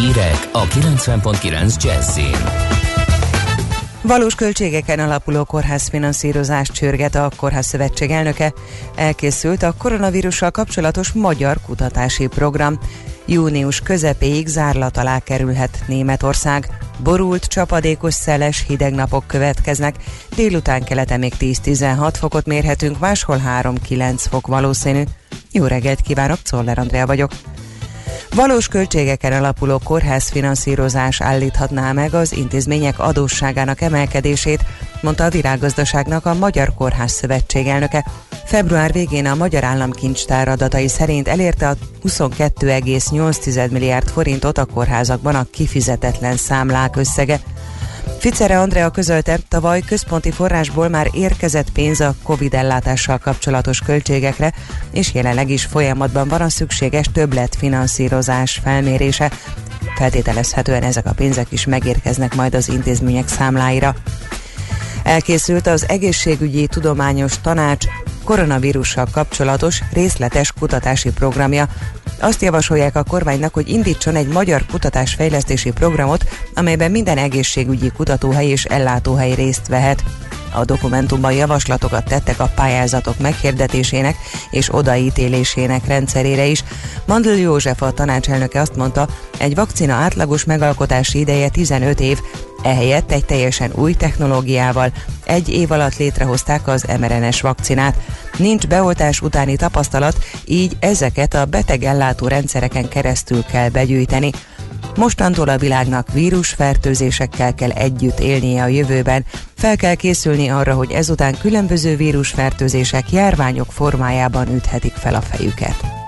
Hírek a 90.9 Jazzin. Valós költségeken alapuló kórházfinanszírozás csörget a Kórház Szövetség elnöke. Elkészült a koronavírussal kapcsolatos magyar kutatási program. Június közepéig zárlat alá kerülhet Németország. Borult, csapadékos, szeles, hideg napok következnek. Délután keleten még 10-16 fokot mérhetünk, máshol 3-9 fok valószínű. Jó reggelt kívánok, Czoller Andrea vagyok. Valós költségeken alapuló kórházfinanszírozás állíthatná meg az intézmények adósságának emelkedését, mondta a Virággazdaságnak a Magyar Kórház Szövetség elnöke. Február végén a Magyar Államkincstár adatai szerint elérte a 22,8 milliárd forintot a kórházakban a kifizetetlen számlák összege. Ficere Andrea közölte, tavaly központi forrásból már érkezett pénz a Covid ellátással kapcsolatos költségekre, és jelenleg is folyamatban van a szükséges többletfinanszírozás felmérése. Feltételezhetően ezek a pénzek is megérkeznek majd az intézmények számláira. Elkészült az Egészségügyi Tudományos Tanács koronavírussal kapcsolatos részletes kutatási programja. Azt javasolják a kormánynak, hogy indítson egy magyar kutatásfejlesztési programot, amelyben minden egészségügyi kutatóhely és ellátóhely részt vehet. A dokumentumban javaslatokat tettek a pályázatok meghirdetésének és odaítélésének rendszerére is. Mandl József a tanácselnöke azt mondta, egy vakcina átlagos megalkotási ideje 15 év, ehelyett egy teljesen új technológiával egy év alatt létrehozták az mRNS vakcinát. Nincs beoltás utáni tapasztalat, így ezeket a betegellátó rendszereken keresztül kell begyűjteni. Mostantól a világnak vírusfertőzésekkel kell együtt élnie a jövőben. Fel kell készülni arra, hogy ezután különböző vírusfertőzések járványok formájában üthetik fel a fejüket.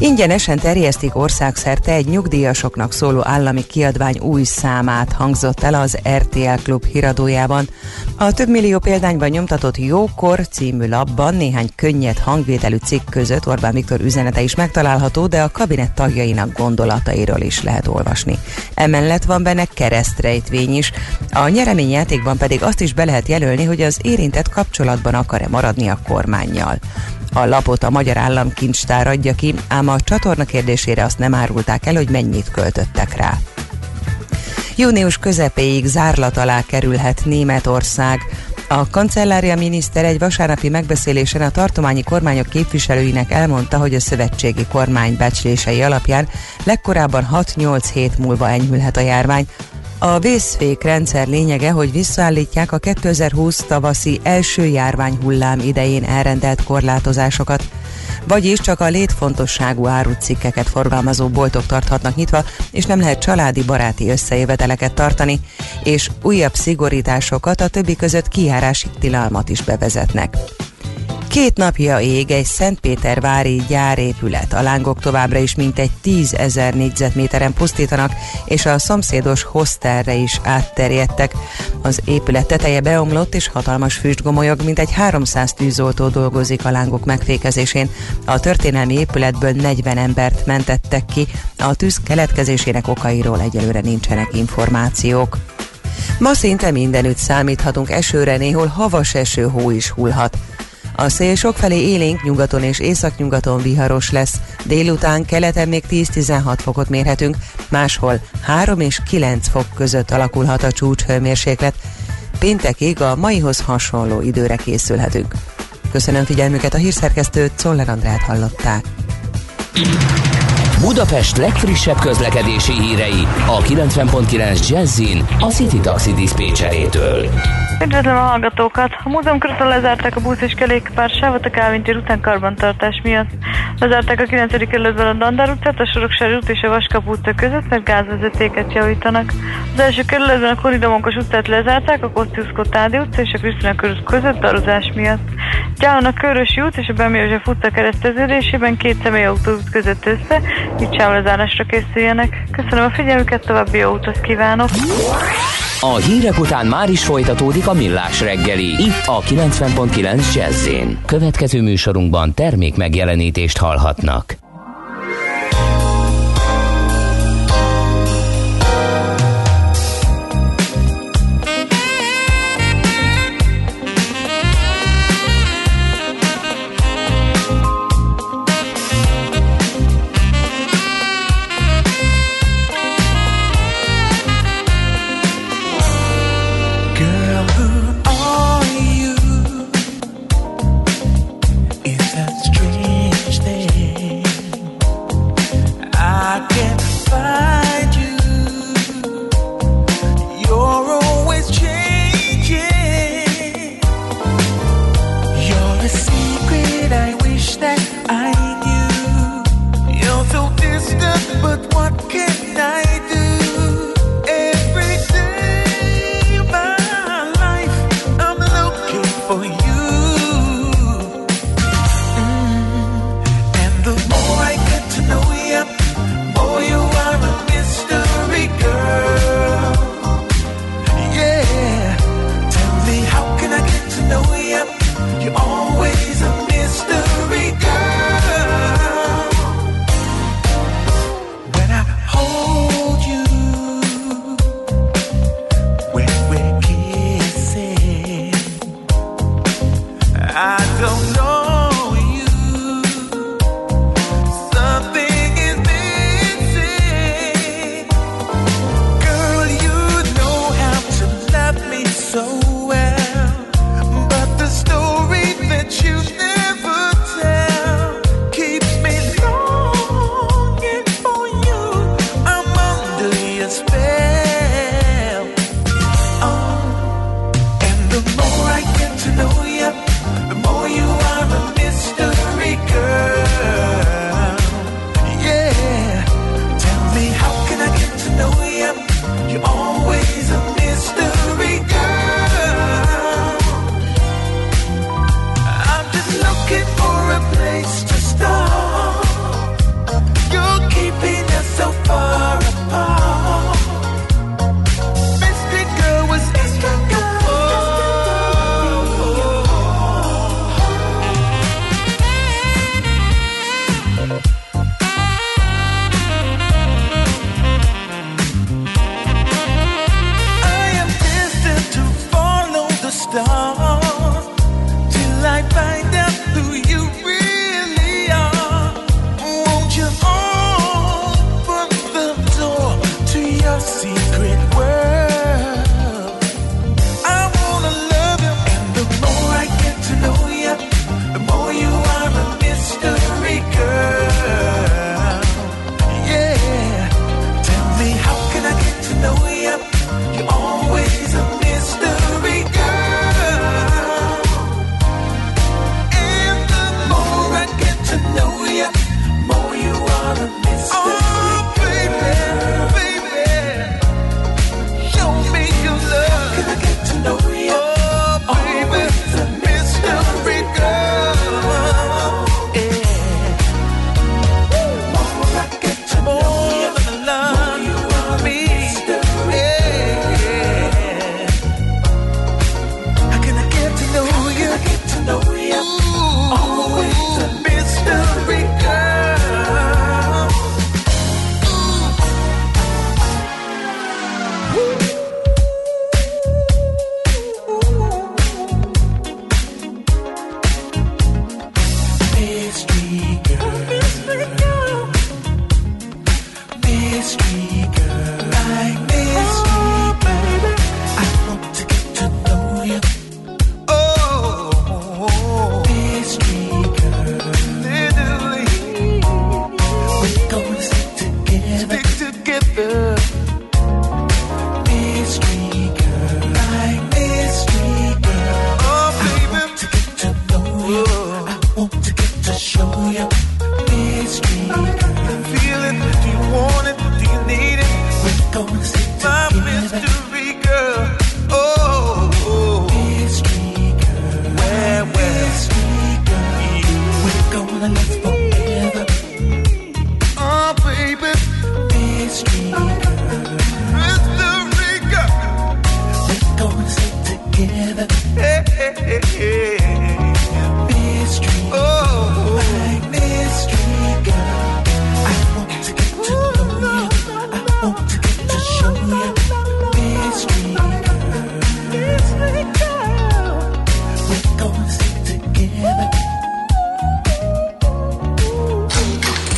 Ingyenesen terjesztik országszerte egy nyugdíjasoknak szóló állami kiadvány új számát hangzott el az RTL Klub híradójában. A több millió példányban nyomtatott Jókor című labban néhány könnyed hangvételű cikk között Orbán Viktor üzenete is megtalálható, de a kabinet tagjainak gondolatairól is lehet olvasni. Emellett van benne keresztrejtvény is. A nyereményjátékban pedig azt is be lehet jelölni, hogy az érintett kapcsolatban akar-e maradni a kormányjal. A lapot a Magyar Államkincstár adja ki, ám a csatorna kérdésére azt nem árulták el, hogy mennyit költöttek rá. Június közepéig zárlat alá kerülhet Németország. A kancellária miniszter egy vasárnapi megbeszélésen a tartományi kormányok képviselőinek elmondta, hogy a szövetségi kormány becslései alapján legkorábban 6-8 hét múlva enyhülhet a járvány, a vészfék rendszer lényege, hogy visszaállítják a 2020 tavaszi első járványhullám idején elrendelt korlátozásokat. Vagyis csak a létfontosságú árucikkeket forgalmazó boltok tarthatnak nyitva, és nem lehet családi baráti összejöveteleket tartani, és újabb szigorításokat a többi között kijárási tilalmat is bevezetnek. Két napja ég egy Szentpétervári gyárépület. A lángok továbbra is mintegy 10 ezer négyzetméteren pusztítanak, és a szomszédos hostelre is átterjedtek. Az épület teteje beomlott, és hatalmas füst gomolyog, mintegy 300 tűzoltó dolgozik a lángok megfékezésén. A történelmi épületből 40 embert mentettek ki, a tűz keletkezésének okairól egyelőre nincsenek információk. Ma szinte mindenütt számíthatunk esőre, néhol havas eső, hó is hullhat. A szél sokfelé élénk nyugaton és északnyugaton viharos lesz. Délután keleten még 10-16 fokot mérhetünk, máshol 3 és 9 fok között alakulhat a csúcshőmérséklet. Péntekig a maihoz hasonló időre készülhetünk. Köszönöm figyelmüket a hírszerkesztőt, Czoller Andrát hallották. Budapest legfrissebb közlekedési hírei a 90.9 Jazzin a City Taxi Dispécsejétől. Üdvözlöm a hallgatókat! A múzeum körül lezárták a busz és kerékpár sávot a Kálvin tér után karbantartás miatt. Lezárták a 9. kerületben a Dandár utcát, a Soroksári út és a Vaskap utca között, mert gázvezetéket javítanak. Az első kerületben a Koridomonkos utcát lezárták, a Kosztiusz Kotádi utca és a Krisztina körút között darozás miatt. Gyálon a Körösi út és a Bem József utca kereszteződésében két személyautó között össze, így sávlezárásra készüljenek. Köszönöm a figyelmüket, további jó utat kívánok! A hírek után már is folytatódik a millás reggeli, itt a 90.9 jazz Következő műsorunkban termék megjelenítést hallhatnak.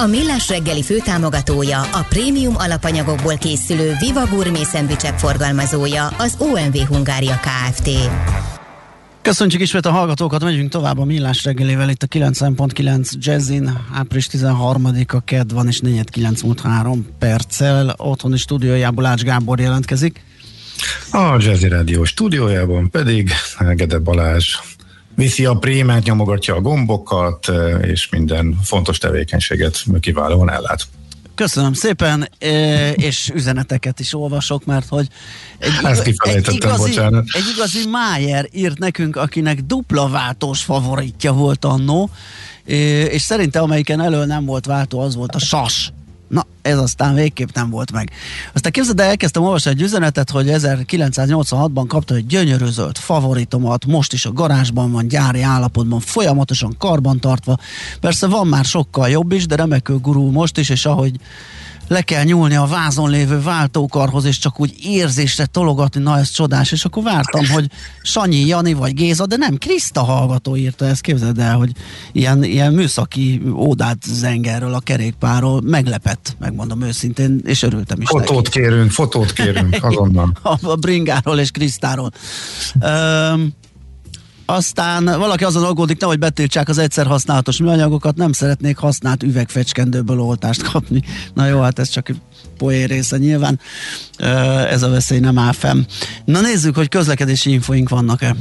A Millás reggeli főtámogatója, a prémium alapanyagokból készülő Viva Gourmet szendvicsek forgalmazója, az OMV Hungária Kft. Köszönjük ismét a hallgatókat, megyünk tovább a Millás reggelével itt a 9.9 Jazzin, április 13-a kedd van és 4.9 múlt 3 perccel, otthoni stúdiójából Ács Gábor jelentkezik. A Jazzy Rádió stúdiójában pedig Gede Balázs viszi a prémát, nyomogatja a gombokat, és minden fontos tevékenységet kiválóan ellát. Köszönöm szépen, és üzeneteket is olvasok, mert hogy egy, Ezt egy, igazi, bocsánat. egy igazi Májer írt nekünk, akinek dupla váltós favoritja volt annó, és szerintem amelyiken elől nem volt váltó, az volt a sas. Na, ez aztán végképp nem volt meg. Aztán képzeld el, elkezdtem olvasni egy üzenetet, hogy 1986-ban kapta egy gyönyörű zöld favoritomat, most is a garázsban van, gyári állapotban, folyamatosan karbantartva. Persze van már sokkal jobb is, de remekül gurul most is, és ahogy le kell nyúlni a vázon lévő váltókarhoz, és csak úgy érzésre tologatni, na ez csodás, és akkor vártam, hogy Sanyi, Jani vagy Géza, de nem, Kriszta hallgató írta ezt, képzeld el, hogy ilyen, ilyen műszaki ódát zengerről, a kerékpárról meglepett, megmondom őszintén, és örültem is Fotót neki. kérünk, fotót kérünk, azonnal. a, a bringáról és Krisztáról. Um, aztán valaki azon aggódik, nehogy betiltsák az egyszer használatos műanyagokat, nem szeretnék használt üvegfecskendőből oltást kapni. Na jó, hát ez csak poén része nyilván. Ez a veszély nem áll fenn. Na nézzük, hogy közlekedési infoink vannak-e.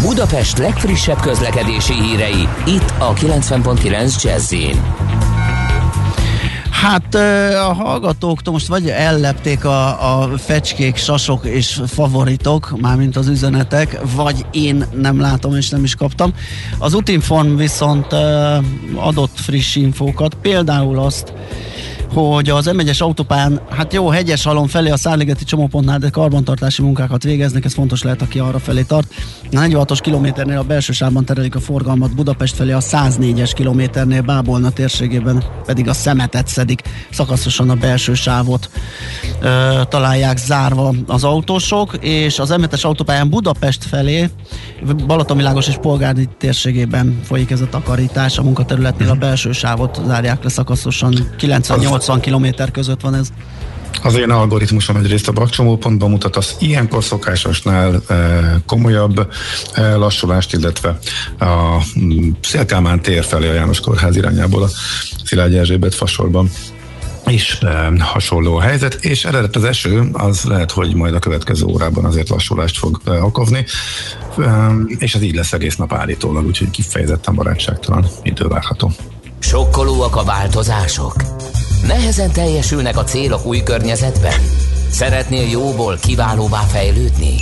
Budapest legfrissebb közlekedési hírei, itt a 90.9 jazz Hát a hallgatóktól most vagy ellepték a, a fecskék, sasok és favoritok, mármint az üzenetek, vagy én nem látom és nem is kaptam. Az Utinform viszont adott friss infókat, például azt, hogy az M1-es autópályán, hát jó, hegyes halom felé a Szárligeti csomópontnál, de karbantartási munkákat végeznek, ez fontos lehet, aki arra felé tart. A 46-os kilométernél a belső sávban terelik a forgalmat, Budapest felé a 104-es kilométernél Bábolna térségében pedig a szemetet szedik, szakaszosan a belső sávot ö, találják zárva az autósok, és az M7-es autópályán Budapest felé, Balatonvilágos és Polgárdi térségében folyik ez a takarítás, a munkaterületnél a belső sávot zárják le szakaszosan, 98 80 km között van ez. Az én algoritmusom egyrészt a bakcsomópontban mutat az ilyenkor szokásosnál e, komolyabb e, lassulást, illetve a mm, Szélkámán tér felé a János Kórház irányából a Szilágyi Erzsébet fasorban is e, hasonló a helyzet, és eredet az eső, az lehet, hogy majd a következő órában azért lassulást fog e, okozni, e, és ez így lesz egész nap állítólag, úgyhogy kifejezetten barátságtalan idő várható. Sokkolóak a változások? Nehezen teljesülnek a célok új környezetben? Szeretnél jóból kiválóvá fejlődni?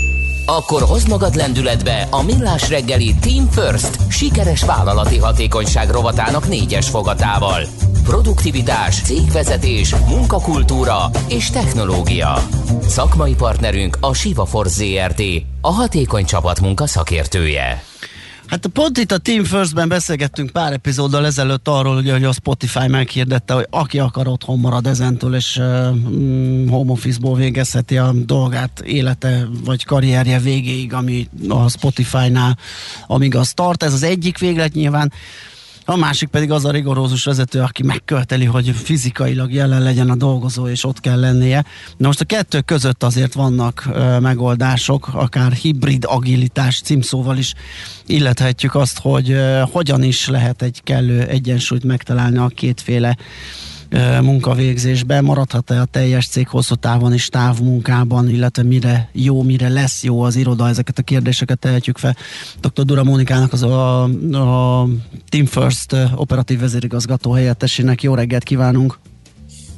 Akkor hozd magad lendületbe a Millás reggeli Team First sikeres vállalati hatékonyság rovatának négyes fogatával. Produktivitás, cégvezetés, munkakultúra és technológia. Szakmai partnerünk a Siva Force ZRT, a hatékony csapatmunka szakértője. Hát pont itt a Team First-ben beszélgettünk pár epizóddal ezelőtt arról, ugye, hogy a Spotify meghirdette, hogy aki akar otthon marad ezentől, és uh, home office-ból végezheti a dolgát, élete vagy karrierje végéig, ami a Spotify-nál, amíg az tart. Ez az egyik véglet nyilván. A másik pedig az a rigorózus vezető, aki megköveteli, hogy fizikailag jelen legyen a dolgozó, és ott kell lennie. Na most a kettő között azért vannak ö, megoldások, akár hibrid agilitás címszóval is illethetjük azt, hogy ö, hogyan is lehet egy kellő egyensúlyt megtalálni a kétféle munkavégzésbe, maradhat-e a teljes cég hosszú távon és távmunkában, illetve mire jó, mire lesz jó az iroda, ezeket a kérdéseket tehetjük fel. Dr. Dura Mónikának az a, a Team First operatív vezérigazgató helyettesének jó reggelt kívánunk!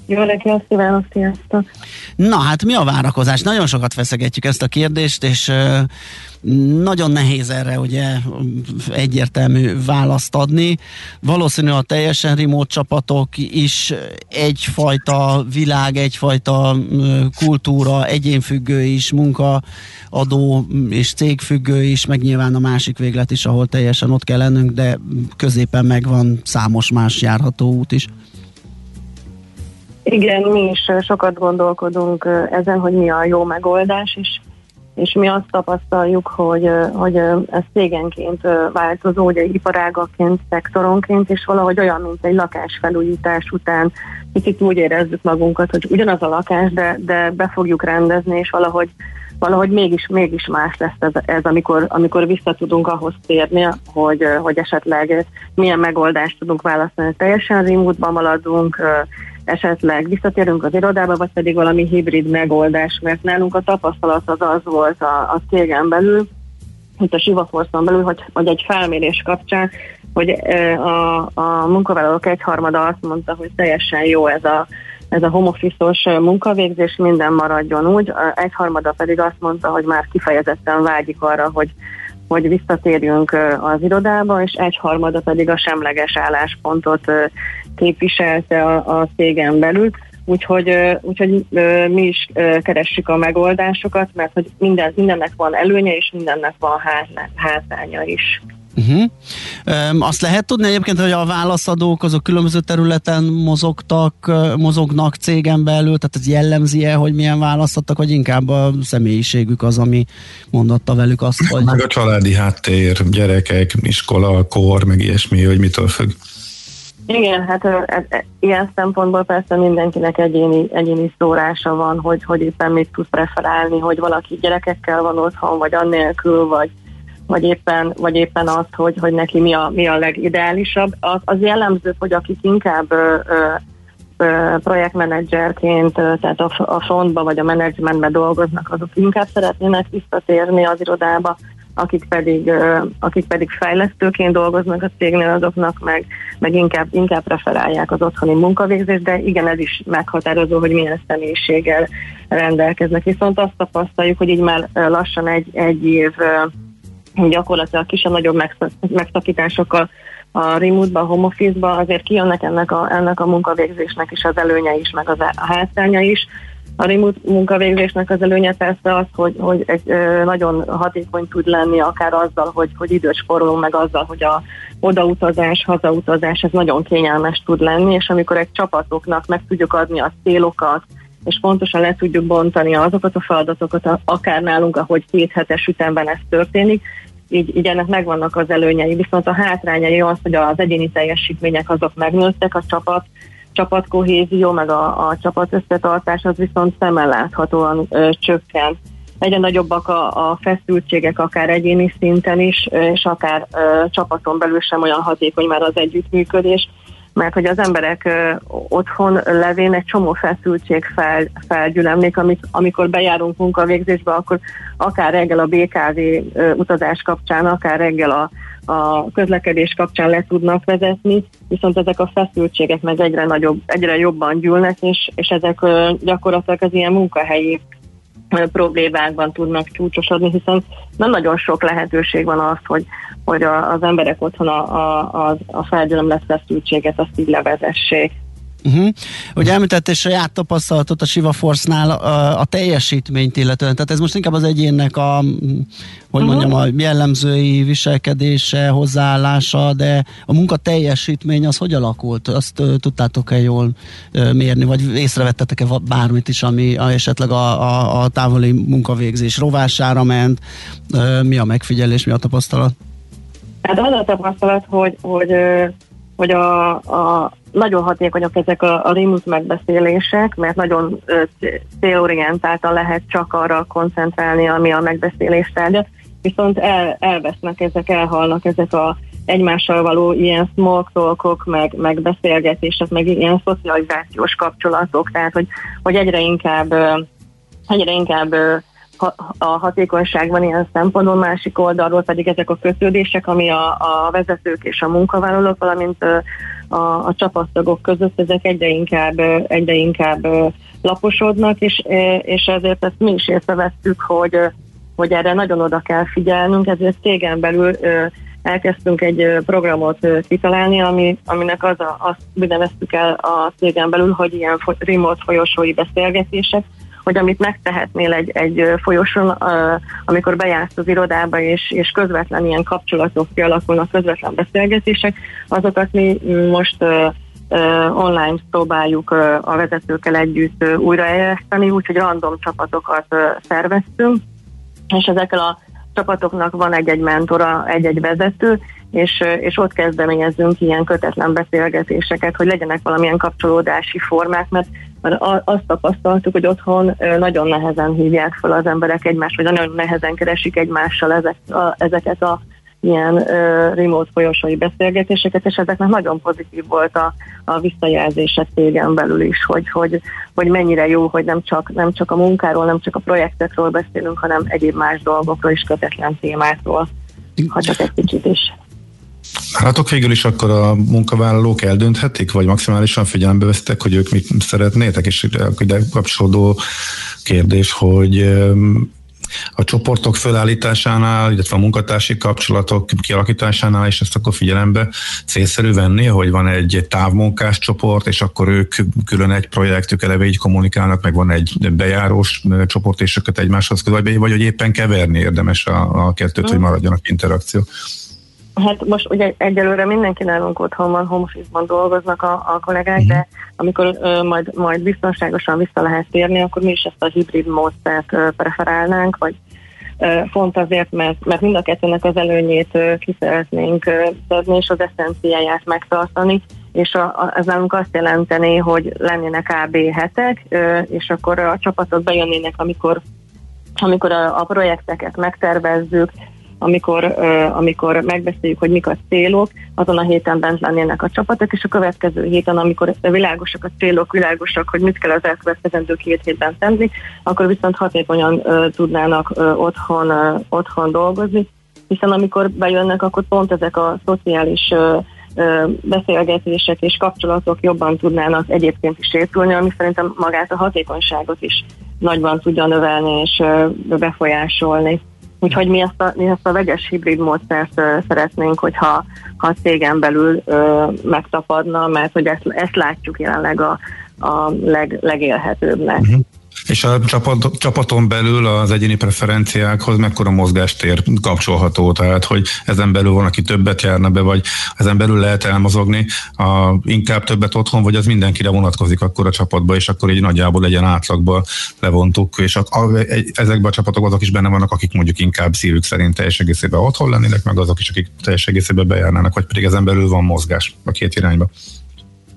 Jó reggelt kívánok, sziasztok! Na hát mi a várakozás? Nagyon sokat feszegetjük ezt a kérdést, és nagyon nehéz erre ugye egyértelmű választ adni. Valószínű a teljesen remote csapatok is egyfajta világ, egyfajta kultúra, egyénfüggő is, munkaadó és cégfüggő is, meg nyilván a másik véglet is, ahol teljesen ott kell lennünk, de középen megvan számos más járható út is. Igen, mi is sokat gondolkodunk ezen, hogy mi a jó megoldás, és és mi azt tapasztaljuk, hogy, hogy ez cégenként változó, ugye iparágaként, szektoronként, és valahogy olyan, mint egy lakásfelújítás után kicsit úgy érezzük magunkat, hogy ugyanaz a lakás, de, de be fogjuk rendezni, és valahogy valahogy mégis, mégis más lesz ez, ez amikor, amikor vissza tudunk ahhoz térni, hogy, hogy esetleg milyen megoldást tudunk választani. Teljesen remote maradunk, esetleg visszatérünk az irodába, vagy pedig valami hibrid megoldás, mert nálunk a tapasztalat az az volt a, a cégen belül, itt a Sivaforszon belül, hogy, hogy egy felmérés kapcsán, hogy a, a munkavállalók egyharmada azt mondta, hogy teljesen jó ez a ez a home office munkavégzés minden maradjon úgy, egyharmada pedig azt mondta, hogy már kifejezetten vágyik arra, hogy hogy visszatérjünk az irodába, és egyharmada pedig a semleges álláspontot képviselte a, a cégen belül. Úgyhogy, úgyhogy mi is keressük a megoldásokat, mert hogy minden, mindennek van előnye, és mindennek van hátránya is. Uh-huh. Um, azt lehet tudni egyébként, hogy a válaszadók azok különböző területen mozogtak, mozognak cégen belül, tehát ez jellemzi-e, hogy milyen választottak, vagy inkább a személyiségük az, ami mondotta velük azt, hogy... Meg a családi háttér, gyerekek, iskola, kor, meg ilyesmi, hogy mitől függ. Igen, hát ez, ez, ilyen szempontból persze mindenkinek egyéni, egyéni szórása van, hogy, hogy éppen mit tud preferálni, hogy valaki gyerekekkel van otthon, vagy annélkül, vagy, vagy éppen, vagy éppen azt, hogy, hogy neki mi a, mi a legideálisabb. Az, az jellemző, hogy akik inkább ö, ö, projektmenedzserként, tehát a, a frontba vagy a menedzsmentbe dolgoznak, azok inkább szeretnének visszatérni az irodába, akik pedig, akik pedig fejlesztőként dolgoznak a cégnél, azoknak meg, meg inkább, inkább preferálják az otthoni munkavégzést, de igen, ez is meghatározó, hogy milyen személyiséggel rendelkeznek. Viszont azt tapasztaljuk, hogy így már lassan egy, egy év gyakorlatilag kisebb-nagyobb megszakításokkal a remote-ba, a home office-ba, azért kijönnek ennek a, ennek a munkavégzésnek is az előnye is, meg az a hátránya is. A remote munkavégzésnek az előnye persze az, hogy, hogy egy ö, nagyon hatékony tud lenni, akár azzal, hogy, hogy időt sporolunk, meg azzal, hogy a odautazás, hazautazás, ez nagyon kényelmes tud lenni, és amikor egy csapatoknak meg tudjuk adni a célokat, és pontosan le tudjuk bontani azokat a feladatokat, akár nálunk, ahogy két hetes ütemben ez történik, így, így ennek megvannak az előnyei, viszont a hátrányai az, hogy az egyéni teljesítmények azok megnőttek, a csapat csapatkohézió, meg a, a csapat összetartás az viszont szemmel láthatóan ö, csökken. Egyre nagyobbak a, a feszültségek, akár egyéni szinten is, és akár ö, csapaton belül sem olyan hatékony már az együttműködés, mert hogy az emberek otthon levén egy csomó feszültség fel, felgyülemlik, amit, amikor bejárunk munkavégzésbe, akkor akár reggel a BKV utazás kapcsán, akár reggel a a közlekedés kapcsán le tudnak vezetni, viszont ezek a feszültségek meg egyre nagyobb, egyre jobban gyűlnek, és, és ezek gyakorlatilag az ilyen munkahelyi problémákban tudnak csúcsosodni, hiszen nem nagyon sok lehetőség van az, hogy, hogy a, az emberek otthon a, a, a, a felgyülemlett feszültséget azt így levezessék. Uh-huh. Ugye említett saját tapasztalatot a Siva Force-nál a, a teljesítményt illetően, tehát ez most inkább az egyénnek a, hogy uh-huh. mondjam, a jellemzői viselkedése, hozzáállása, de a munka teljesítmény az hogy alakult? Azt uh, tudtátok-e jól uh, mérni, vagy észrevettetek-e bármit is, ami a, esetleg a, a, a távoli munkavégzés rovására ment? Uh, mi a megfigyelés, mi a tapasztalat? Hát az a tapasztalat, hogy, hogy hogy a, a nagyon hatékonyak ezek a, a remote megbeszélések, mert nagyon célorientáltan lehet csak arra koncentrálni, ami a megbeszélés tárgya, viszont el, elvesznek ezek, elhalnak ezek a egymással való ilyen small talkok, meg, meg beszélgetések, meg ilyen szocializációs kapcsolatok, tehát hogy, hogy egyre inkább egyre inkább a hatékonyság van ilyen szempontból, másik oldalról pedig ezek a kötődések, ami a, a vezetők és a munkavállalók, valamint a, a csapattagok között, ezek egyre inkább, egyre inkább laposodnak, és, és ezért ezt mi is észrevettük, hogy, hogy erre nagyon oda kell figyelnünk, ezért cégen belül elkezdtünk egy programot kitalálni, ami, aminek az a, azt neveztük el a cégen belül, hogy ilyen remote folyosói beszélgetések, hogy amit megtehetnél egy, egy folyosón, amikor bejársz az irodába, és, és közvetlen ilyen kapcsolatok kialakulnak, közvetlen beszélgetések, azokat mi most online próbáljuk a vezetőkkel együtt újraéleszteni, úgyhogy random csapatokat szerveztünk, és ezekkel a csapatoknak van egy-egy mentora, egy-egy vezető, és, és ott kezdeményezzünk ilyen kötetlen beszélgetéseket, hogy legyenek valamilyen kapcsolódási formák, mert, mert azt tapasztaltuk, hogy otthon nagyon nehezen hívják fel az emberek egymást, vagy nagyon nehezen keresik egymással ezek, a, ezeket a ilyen uh, remote folyosói beszélgetéseket, és ezeknek nagyon pozitív volt a, a visszajelzése cégen belül is, hogy, hogy, hogy mennyire jó, hogy nem csak, nem csak a munkáról, nem csak a projektekről beszélünk, hanem egyéb más dolgokról is, kötetlen témákról, ha csak egy kicsit is. Látok végül is akkor a munkavállalók eldönthetik, vagy maximálisan figyelembe vesztek, hogy ők mit szeretnétek, és ide kapcsolódó kérdés, hogy a csoportok felállításánál, illetve a munkatársi kapcsolatok kialakításánál is ezt akkor figyelembe célszerű venni, hogy van egy távmunkás csoport, és akkor ők külön egy projektük eleve így kommunikálnak, meg van egy bejárós csoport, és őket egymáshoz vagy, vagy hogy éppen keverni érdemes a, a kettőt, hogy maradjanak interakció. Hát most ugye egyelőre mindenki nálunk otthon van, home office-ban dolgoznak a, a kollégák, uh-huh. de amikor ö, majd, majd biztonságosan vissza lehet térni, akkor mi is ezt a hibrid módszert ö, preferálnánk, vagy ö, font azért, mert, mert mind a kettőnek az előnyét ö, ki szeretnénk és az eszenciáját megtartani, és a, a, ez nálunk azt jelenteni, hogy lennének AB hetek, ö, és akkor a csapatok bejönnének, amikor amikor a, a projekteket megtervezzük, amikor, amikor megbeszéljük, hogy mik a célok, azon a héten bent lennének a csapatok, és a következő héten, amikor világosak a célok, világosak, hogy mit kell az elkövetkezendő két hétben tenni, akkor viszont hatékonyan tudnának otthon, otthon dolgozni, hiszen amikor bejönnek, akkor pont ezek a szociális beszélgetések és kapcsolatok jobban tudnának egyébként is épülni, ami szerintem magát a hatékonyságot is nagyban tudja növelni és befolyásolni. Úgyhogy mi ezt a, mi ezt a vegyes hibrid módszert szeretnénk, hogyha ha a cégen belül uh, megtapadna, mert hogy ezt, ezt látjuk jelenleg a, a leg, legélhetőbbnek. Uh-huh. És a csapat, csapaton belül az egyéni preferenciákhoz mekkora mozgástér kapcsolható, tehát hogy ezen belül van, aki többet járna be, vagy ezen belül lehet elmozogni, a, inkább többet otthon, vagy az mindenkire vonatkozik akkor a csapatba, és akkor így nagyjából legyen átlagban levontuk, és a, a, ezekben a csapatokban azok is benne vannak, akik mondjuk inkább szívük szerint teljes egészében otthon lennének, meg azok is, akik teljes egészében bejárnának, vagy pedig ezen belül van mozgás a két irányba.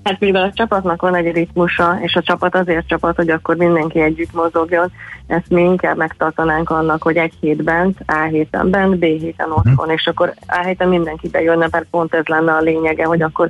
Hát mivel a csapatnak van egy ritmusa, és a csapat azért csapat, hogy akkor mindenki együtt mozogjon, ezt mi inkább megtartanánk annak, hogy egy hétben, A héten bent, B héten otthon, és akkor A héten mindenki bejönne, mert pont ez lenne a lényege, hogy akkor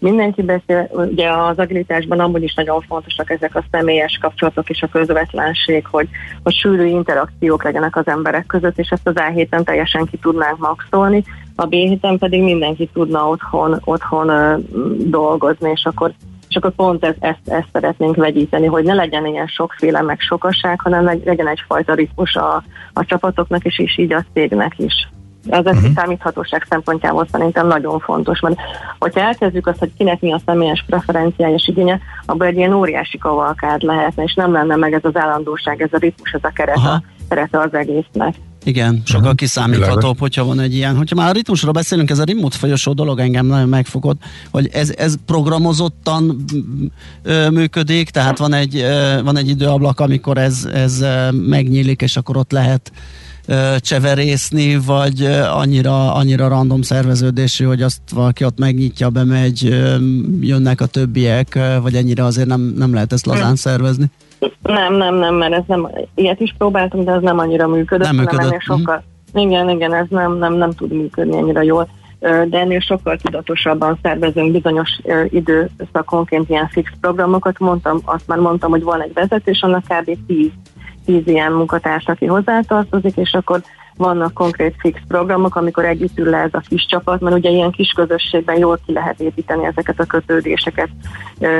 mindenki beszél, ugye az agilitásban amúgy is nagyon fontosak ezek a személyes kapcsolatok és a közvetlenség, hogy, hogy sűrű interakciók legyenek az emberek között, és ezt az A héten teljesen ki tudnánk maxolni, a B pedig mindenki tudna otthon, otthon uh, dolgozni, és akkor és akkor pont ezt, ezt, ezt szeretnénk vegyíteni, hogy ne legyen ilyen sokféle meg sokaság, hanem legyen egyfajta ritmus a, a csapatoknak is, és így a cégnek is. Ez uh-huh. számíthatóság szempontjából szerintem nagyon fontos, mert hogyha elkezdjük azt, hogy kinek mi a személyes preferenciája és igénye, abban egy ilyen óriási kavalkád lehetne, és nem lenne meg ez az állandóság, ez a ritmus, ez a kerete, a kerete az egésznek. Igen, sokkal uh-huh. kiszámíthatóbb, hogyha van egy ilyen. Hogyha már a ritmusról beszélünk, ez a remote folyosó dolog engem nagyon megfogott, hogy ez, ez programozottan ö, működik, tehát van egy, ö, van egy időablak, amikor ez, ez megnyílik, és akkor ott lehet cseverészni, vagy annyira, annyira random szerveződésű, hogy azt valaki ott megnyitja, bemegy, jönnek a többiek, vagy ennyire azért nem, nem lehet ezt lazán szervezni? Nem, nem, nem, mert ez nem, ilyet is próbáltam, de ez nem annyira működött. Nem működött. Ennél sokkal, mm. Igen, igen, ez nem, nem, nem tud működni annyira jól de ennél sokkal tudatosabban szervezünk bizonyos időszakonként ilyen fix programokat. Mondtam, azt már mondtam, hogy van egy vezetés, annak kb. 10 tíz ilyen munkatárs, aki hozzátartozik, és akkor vannak konkrét fix programok, amikor együtt ül le ez a kis csapat, mert ugye ilyen kis közösségben jól ki lehet építeni ezeket a kötődéseket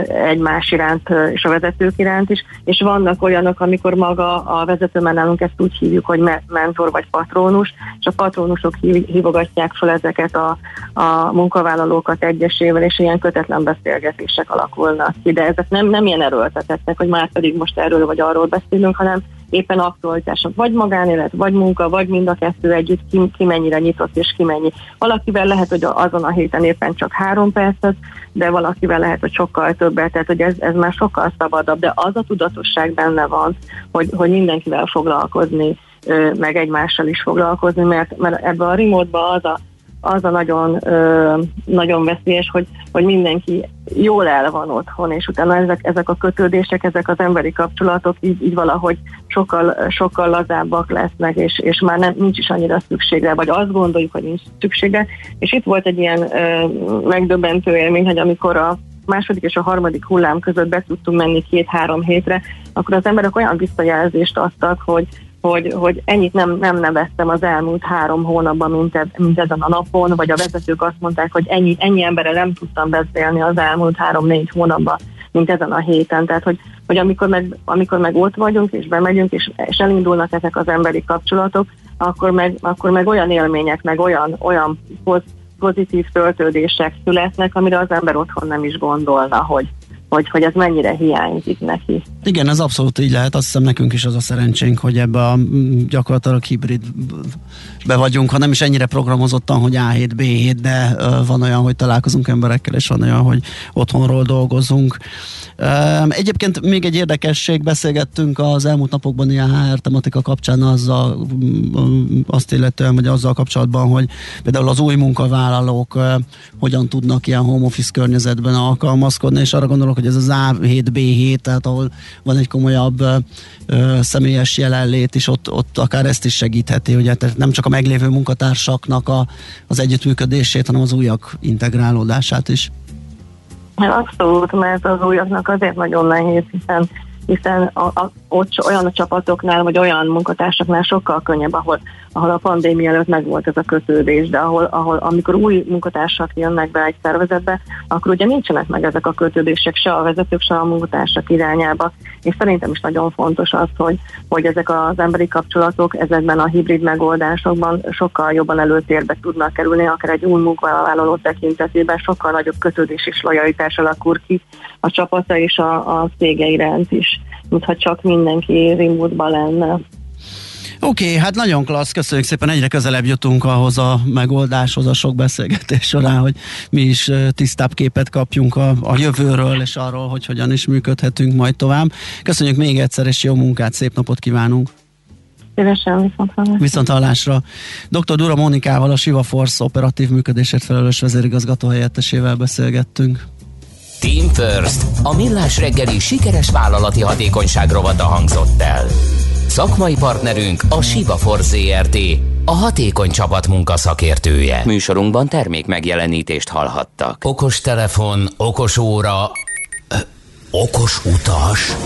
egymás iránt és a vezetők iránt is, és vannak olyanok, amikor maga a vezető, mert nálunk ezt úgy hívjuk, hogy mentor vagy patrónus, és a patrónusok hívogatják fel ezeket a, a munkavállalókat egyesével, és ilyen kötetlen beszélgetések alakulnak ki, de ezek nem, nem ilyen erőltetettek, hogy már pedig most erről vagy arról beszélünk, hanem éppen aktualitások, vagy magánélet, vagy munka, vagy mind a kettő együtt, ki, ki mennyire nyitott és ki mennyi. Valakivel lehet, hogy azon a héten éppen csak három percet, de valakivel lehet, hogy sokkal többet, tehát hogy ez, ez már sokkal szabadabb, de az a tudatosság benne van, hogy, hogy mindenkivel foglalkozni meg egymással is foglalkozni, mert, mert ebbe a remote az a az a nagyon, ö, nagyon veszélyes, hogy, hogy mindenki jól el van otthon, és utána ezek, ezek a kötődések, ezek az emberi kapcsolatok így, így valahogy sokkal, sokkal lazábbak lesznek, és, és már nem, nincs is annyira szüksége, vagy azt gondoljuk, hogy nincs szüksége. És itt volt egy ilyen ö, megdöbbentő élmény, hogy amikor a második és a harmadik hullám között be tudtunk menni két-három hétre, akkor az emberek olyan visszajelzést adtak, hogy hogy, hogy ennyit nem, nem neveztem az elmúlt három hónapban, mint, ed, mint ezen a napon, vagy a vezetők azt mondták, hogy ennyi, ennyi emberrel nem tudtam beszélni az elmúlt három-négy hónapban, mint ezen a héten. Tehát, hogy, hogy amikor, meg, amikor meg ott vagyunk, és bemegyünk, és, és elindulnak ezek az emberi kapcsolatok, akkor meg, akkor meg olyan élmények, meg olyan, olyan pozitív töltődések születnek, amire az ember otthon nem is gondolna, hogy, hogy, hogy ez mennyire hiányzik neki. Igen, ez abszolút így lehet. Azt hiszem nekünk is az a szerencsénk, hogy ebbe a gyakorlatilag hibrid be vagyunk, ha nem is ennyire programozottan, hogy A7, B7, de van olyan, hogy találkozunk emberekkel, és van olyan, hogy otthonról dolgozunk. Egyébként még egy érdekesség, beszélgettünk az elmúlt napokban ilyen HR tematika kapcsán azzal, azt illetően, vagy azzal kapcsolatban, hogy például az új munkavállalók hogyan tudnak ilyen home office környezetben alkalmazkodni, és arra gondolok, hogy ez az A7, B7, tehát ahol van egy komolyabb ö, személyes jelenlét is, ott, ott akár ezt is segítheti, hogy hát nem csak a meglévő munkatársaknak a, az együttműködését, hanem az újak integrálódását is. Hát abszolút, mert az újaknak azért nagyon nehéz, hiszen hiszen a, a, ott olyan a csapatoknál, vagy olyan munkatársaknál sokkal könnyebb, ahol, ahol a pandémia előtt megvolt ez a kötődés, de ahol, ahol amikor új munkatársak jönnek be egy szervezetbe, akkor ugye nincsenek meg ezek a kötődések se a vezetők, se a munkatársak irányába, és szerintem is nagyon fontos az, hogy, hogy ezek az emberi kapcsolatok ezekben a hibrid megoldásokban sokkal jobban előtérbe tudnak kerülni, akár egy új munkavállaló tekintetében sokkal nagyobb kötődés és lojalitás alakul ki a csapata és a, a cége iránt is, mintha csak mindenki remote lenne. Oké, okay, hát nagyon klassz, köszönjük szépen, egyre közelebb jutunk ahhoz a megoldáshoz a sok beszélgetés során, hogy mi is tisztább képet kapjunk a, a jövőről és arról, hogy hogyan is működhetünk majd tovább. Köszönjük még egyszer, és jó munkát, szép napot kívánunk! Szívesen, viszont hallásra. Viszont hallásra. Dr. Dura Monikával, a Siva Force operatív működésért felelős vezérigazgató helyettesével beszélgettünk. Team First, a millás reggeli sikeres vállalati hatékonyság rovata hangzott el. Szakmai partnerünk a Siva Force ZRT, a hatékony csapatmunka szakértője. Műsorunkban termék megjelenítést hallhattak. Okos telefon, okos óra, ö, okos utas.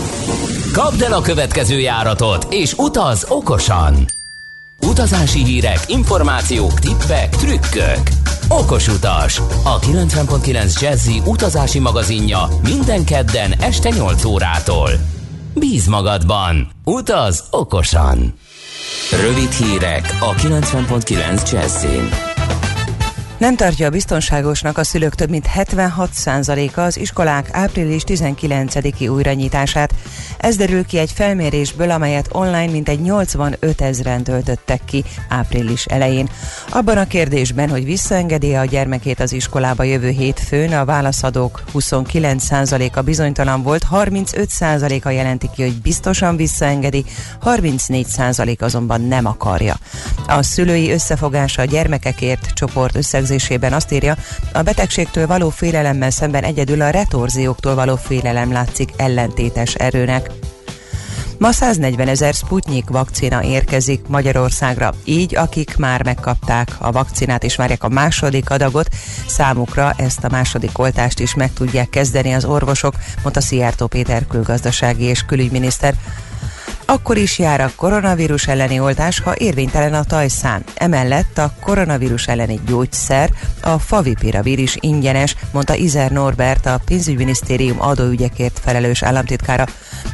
Kapd el a következő járatot, és utaz okosan! Utazási hírek, információk, tippek, trükkök. Okos utas. A 90.9 Jazzy utazási magazinja minden kedden este 8 órától. Bíz magadban. Utaz okosan. Rövid hírek a 90.9 Jazzin. Nem tartja biztonságosnak a szülők több mint 76%-a az iskolák április 19-i újranyitását. Ez derül ki egy felmérésből, amelyet online mintegy 85 ezeren töltöttek ki április elején. Abban a kérdésben, hogy visszaengedi a gyermekét az iskolába jövő hétfőn, a válaszadók 29%-a bizonytalan volt, 35%-a jelenti ki, hogy biztosan visszaengedi, 34% azonban nem akarja. A szülői összefogása a gyermekekért csoport összegzés elemzésében azt írja, a betegségtől való félelemmel szemben egyedül a retorzióktól való félelem látszik ellentétes erőnek. Ma 140 ezer Sputnik vakcina érkezik Magyarországra, így akik már megkapták a vakcinát és várják a második adagot, számukra ezt a második oltást is meg tudják kezdeni az orvosok, mondta Szijjártó Péter külgazdasági és külügyminiszter akkor is jár a koronavírus elleni oltás, ha érvénytelen a tajszán. Emellett a koronavírus elleni gyógyszer, a favipiravir is ingyenes, mondta Izer Norbert, a pénzügyminisztérium adóügyekért felelős államtitkára.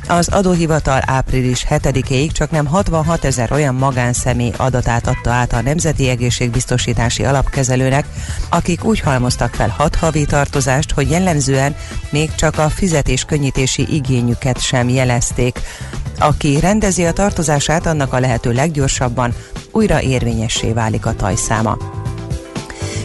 Az adóhivatal április 7-ig csak nem 66 ezer olyan magánszemély adatát adta át a Nemzeti Egészségbiztosítási Alapkezelőnek, akik úgy halmoztak fel hat havi tartozást, hogy jellemzően még csak a fizetés könnyítési igényüket sem jelezték. Aki rendezi a tartozását, annak a lehető leggyorsabban újra érvényessé válik a tajszáma.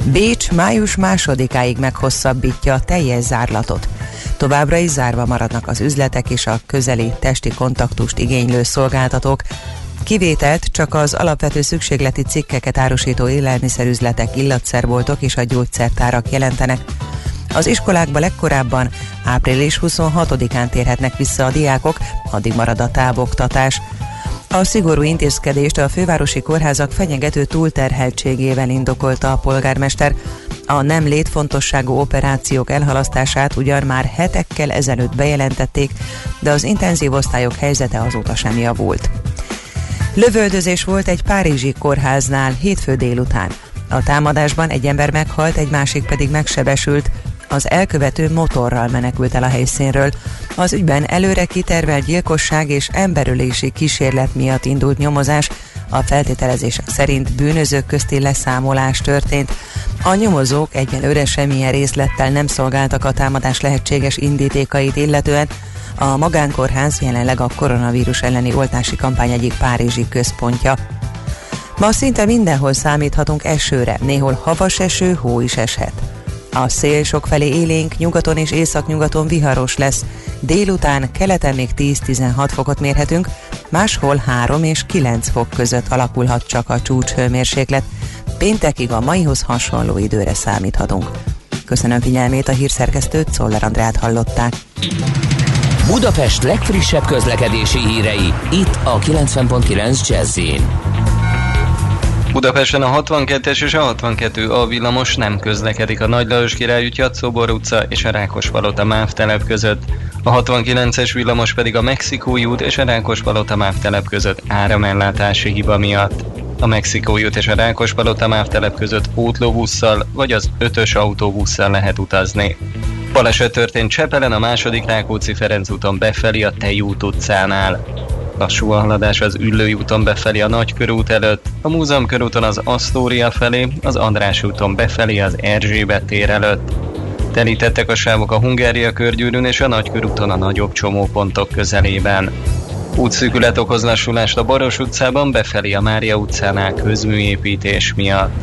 Bécs május másodikáig meghosszabbítja a teljes zárlatot. Továbbra is zárva maradnak az üzletek és a közeli testi kontaktust igénylő szolgáltatók. Kivételt csak az alapvető szükségleti cikkeket árusító élelmiszerüzletek, illatszerboltok és a gyógyszertárak jelentenek. Az iskolákba legkorábban április 26-án térhetnek vissza a diákok, addig marad a távoktatás. A szigorú intézkedést a fővárosi kórházak fenyegető túlterheltségével indokolta a polgármester. A nem létfontosságú operációk elhalasztását ugyan már hetekkel ezelőtt bejelentették, de az intenzív osztályok helyzete azóta sem javult. Lövöldözés volt egy párizsi kórháznál hétfő délután. A támadásban egy ember meghalt, egy másik pedig megsebesült, az elkövető motorral menekült el a helyszínről. Az ügyben előre kitervelt gyilkosság és emberölési kísérlet miatt indult nyomozás, a feltételezések szerint bűnözők közti leszámolás történt. A nyomozók egyelőre semmilyen részlettel nem szolgáltak a támadás lehetséges indítékait illetően, a magánkórház jelenleg a koronavírus elleni oltási kampány egyik párizsi központja. Ma szinte mindenhol számíthatunk esőre, néhol havas eső, hó is eshet. A szél sokfelé élénk, nyugaton és északnyugaton viharos lesz. Délután keleten még 10-16 fokot mérhetünk, máshol 3 és 9 fok között alakulhat csak a csúcshőmérséklet. Péntekig a maihoz hasonló időre számíthatunk. Köszönöm figyelmét a hírszerkesztőt, Szoller Andrát hallották. Budapest legfrissebb közlekedési hírei, itt a 90.9 jazz Budapesten a 62-es és a 62 A villamos nem közlekedik a Nagy Lajos Király Szobor utca és a Rákospalota MÁV telep között. A 69-es villamos pedig a Mexikói út és a Rákospalota MÁV telep között áramellátási hiba miatt. A Mexikói út és a Rákospalota MÁV telep között pótlóbusszal vagy az ötös autóbusszal lehet utazni. Baleset történt Csepelen a második Rákóczi Ferenc úton befelé a Tejút utcánál. Lassú a haladás az Üllői úton befelé a Nagykörút előtt, a Múzeum körúton az Asztória felé, az András úton befelé az Erzsébet tér előtt. Telítettek a sávok a Hungária körgyűrűn és a Nagykörúton a nagyobb csomópontok közelében. Útszűkület okoz lassulást a Baros utcában befelé a Mária utcánál közműépítés miatt.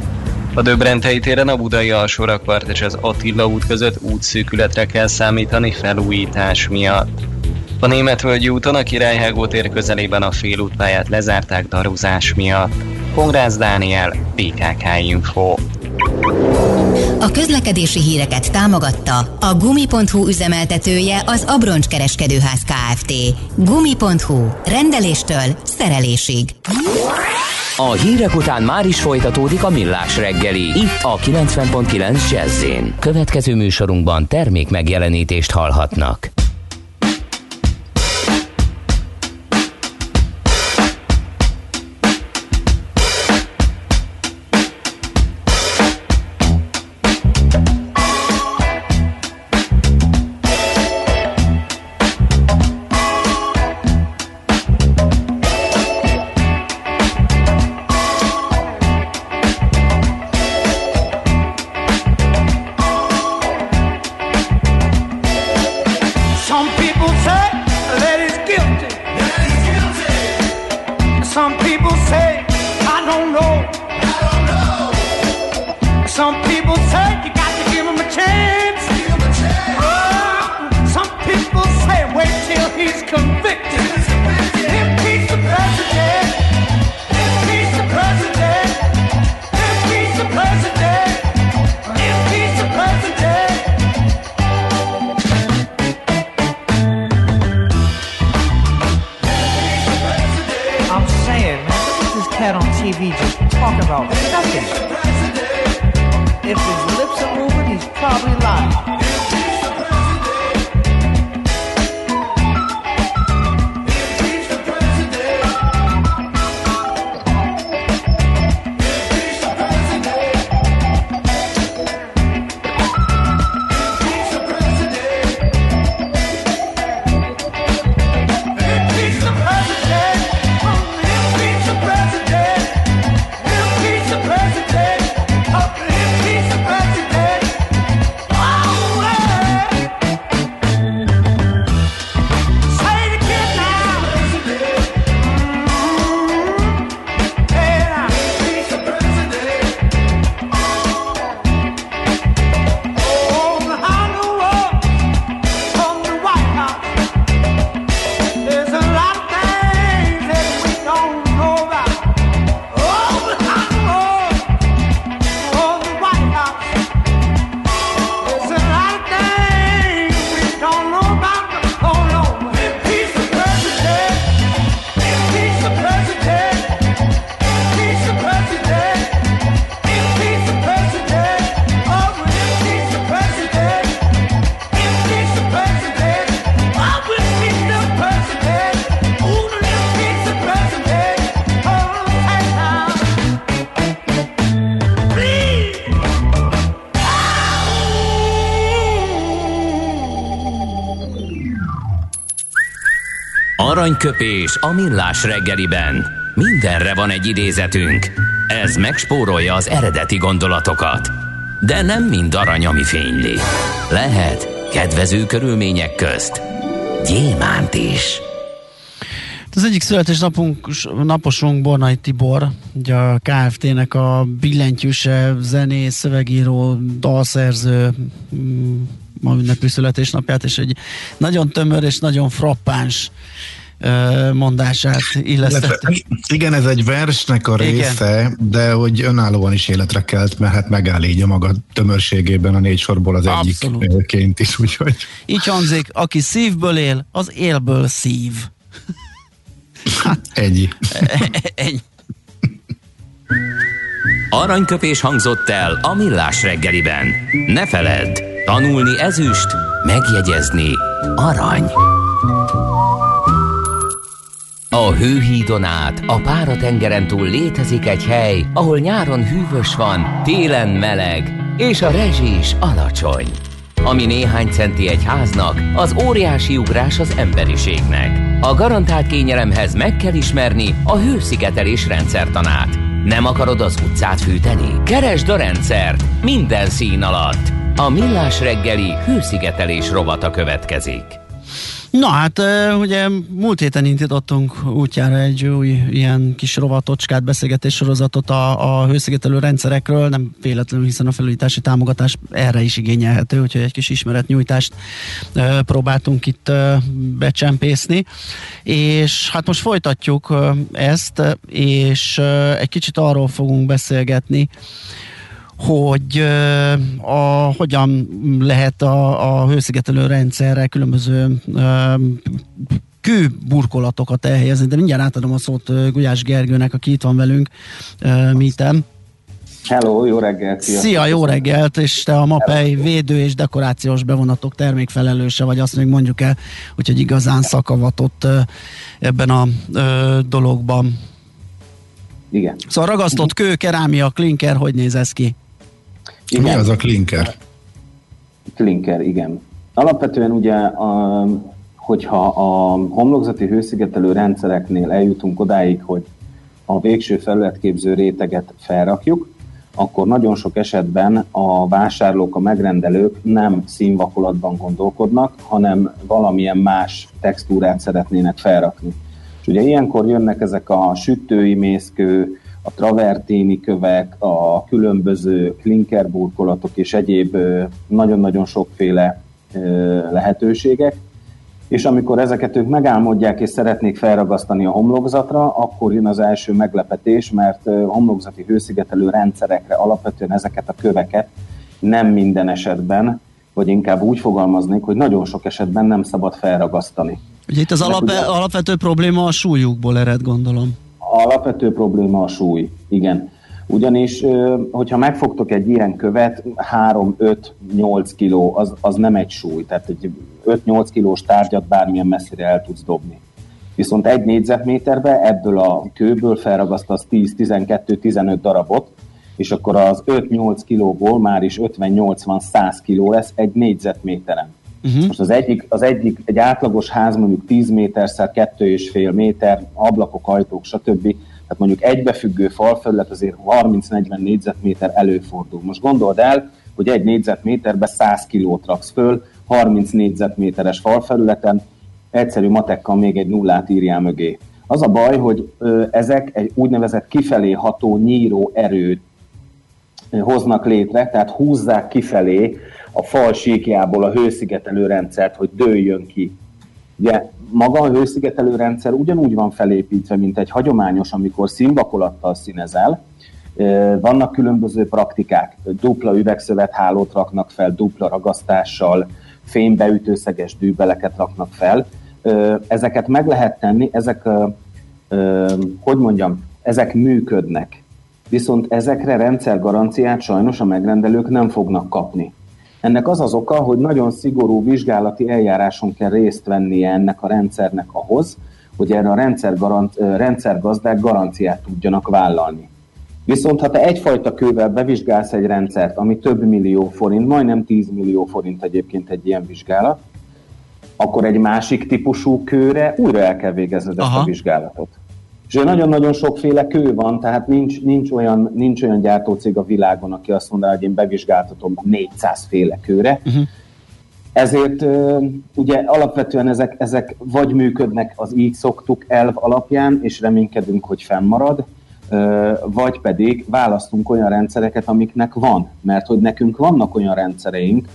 A Döbrentei téren a Budai alsórakpart és az Attila út között útszűkületre kell számítani felújítás miatt. A Németvölgyi úton a Királyhágó tér közelében a félútpályát lezárták darúzás miatt. Pongrász Dániel, PKK Info. A közlekedési híreket támogatta a Gumi.hu üzemeltetője az Abroncs Kereskedőház Kft. Gumi.hu. Rendeléstől szerelésig. A hírek után már is folytatódik a millás reggeli. Itt a 90.9 jazz Következő műsorunkban termék megjelenítést hallhatnak. Some people say you got to give him a chance. Oh, some people say wait till he's convicted. The president. The president. The president. The president. I'm saying, man, this cat on TV just talking about nothing if it's Aranyköpés a millás reggeliben. Mindenre van egy idézetünk. Ez megspórolja az eredeti gondolatokat. De nem mind arany, ami fényli. Lehet kedvező körülmények közt gyémánt is. Az egyik születésnapunk, naposunk Bornai Tibor, ugye a KFT-nek a billentyűse, zenész, szövegíró, dalszerző, mm, ma ünnepű születésnapját, és egy nagyon tömör és nagyon frappáns mondását illesztette. Igen, ez egy versnek a része, Igen. de hogy önállóan is életre kelt, mert hát megáll így a maga tömörségében a négy sorból az Abszolút. egyikként is, úgyhogy. Így hangzik, aki szívből él, az élből szív. Hát, ennyi. ennyi. Aranyköpés hangzott el a millás reggeliben. Ne feledd, tanulni ezüst, megjegyezni arany. A hőhídon át, a páratengeren túl létezik egy hely, ahol nyáron hűvös van, télen meleg, és a rezsi is alacsony. Ami néhány centi egy háznak, az óriási ugrás az emberiségnek. A garantált kényelemhez meg kell ismerni a hőszigetelés rendszertanát. Nem akarod az utcát fűteni? Keresd a rendszert minden szín alatt. A Millás reggeli hőszigetelés rovata következik. Na hát, ugye múlt héten indítottunk útjára egy új ilyen kis rovatocskát, beszélgetés sorozatot a, a hőszigetelő rendszerekről, nem véletlenül, hiszen a felújítási támogatás erre is igényelhető, úgyhogy egy kis ismeretnyújtást e, próbáltunk itt e, becsempészni, és hát most folytatjuk ezt, és e, egy kicsit arról fogunk beszélgetni, hogy a, hogyan lehet a, a hőszigetelő rendszerre különböző kőburkolatokat elhelyezni, de mindjárt átadom a szót Gulyás Gergőnek, aki itt van velünk, Mítem. Hello, jó reggelt! Szia, Szia jó reggelt! És te a MAPEI védő és dekorációs bevonatok termékfelelőse vagy, azt még mondjuk el, úgyhogy igazán szakavatott ebben a dologban. Igen. Szóval ragasztott kő, kerámia, klinker, hogy néz ez ki? Igen. Mi az a klinker? Klinker, igen. Alapvetően ugye, a, hogyha a homlokzati hőszigetelő rendszereknél eljutunk odáig, hogy a végső felületképző réteget felrakjuk, akkor nagyon sok esetben a vásárlók, a megrendelők nem színvakolatban gondolkodnak, hanem valamilyen más textúrát szeretnének felrakni. És ugye ilyenkor jönnek ezek a sütői mészkő, a traverténi kövek, a különböző klinkerburkolatok és egyéb nagyon-nagyon sokféle lehetőségek, és amikor ezeket ők megálmodják és szeretnék felragasztani a homlokzatra, akkor jön az első meglepetés, mert homlokzati hőszigetelő rendszerekre alapvetően ezeket a köveket nem minden esetben, vagy inkább úgy fogalmaznék, hogy nagyon sok esetben nem szabad felragasztani. Ugye itt az alap, ugye, alapvető probléma a súlyukból ered, gondolom alapvető probléma a súly, igen. Ugyanis, hogyha megfogtok egy ilyen követ, 3-5-8 kiló, az, az nem egy súly. Tehát egy 5-8 kilós tárgyat bármilyen messzire el tudsz dobni. Viszont egy négyzetméterbe ebből a kőből felragasztasz 10-12-15 darabot, és akkor az 5-8 kilóból már is 50-80-100 kiló lesz egy négyzetméteren. Uh-huh. Most az egyik, az egyik, egy átlagos ház mondjuk 10 méterszer, 2,5 méter, ablakok, ajtók, stb. Tehát mondjuk egybefüggő falfelület azért 30-40 négyzetméter előfordul. Most gondold el, hogy egy négyzetméterbe 100 kilót raksz föl, 30 négyzetméteres falfelületen, egyszerű matekkal még egy nullát írjál mögé. Az a baj, hogy ezek egy úgynevezett kifelé ható nyíró erőt hoznak létre, tehát húzzák kifelé a fal síkjából a hőszigetelő rendszert, hogy dőljön ki. Ugye maga a hőszigetelő rendszer ugyanúgy van felépítve, mint egy hagyományos, amikor színvakolattal színezel, vannak különböző praktikák, dupla üvegszövethálót raknak fel, dupla ragasztással, fénybeütőszeges dűbeleket raknak fel. Ezeket meg lehet tenni, ezek, hogy mondjam, ezek működnek. Viszont ezekre rendszergaranciát sajnos a megrendelők nem fognak kapni. Ennek az az oka, hogy nagyon szigorú vizsgálati eljáráson kell részt vennie ennek a rendszernek ahhoz, hogy erre a rendszer garant, rendszergazdák garanciát tudjanak vállalni. Viszont ha te egyfajta kővel bevizsgálsz egy rendszert, ami több millió forint, majdnem 10 millió forint egyébként egy ilyen vizsgálat, akkor egy másik típusú kőre újra el kell végezned ezt a vizsgálatot. És nagyon-nagyon sokféle kő van, tehát nincs, nincs, olyan, nincs olyan gyártócég a világon, aki azt mondaná, hogy én bevizsgáltatom 400 féle kőre. Uh-huh. Ezért ugye alapvetően ezek, ezek vagy működnek az így szoktuk elv alapján, és reménykedünk, hogy fennmarad, vagy pedig választunk olyan rendszereket, amiknek van. Mert hogy nekünk vannak olyan rendszereink,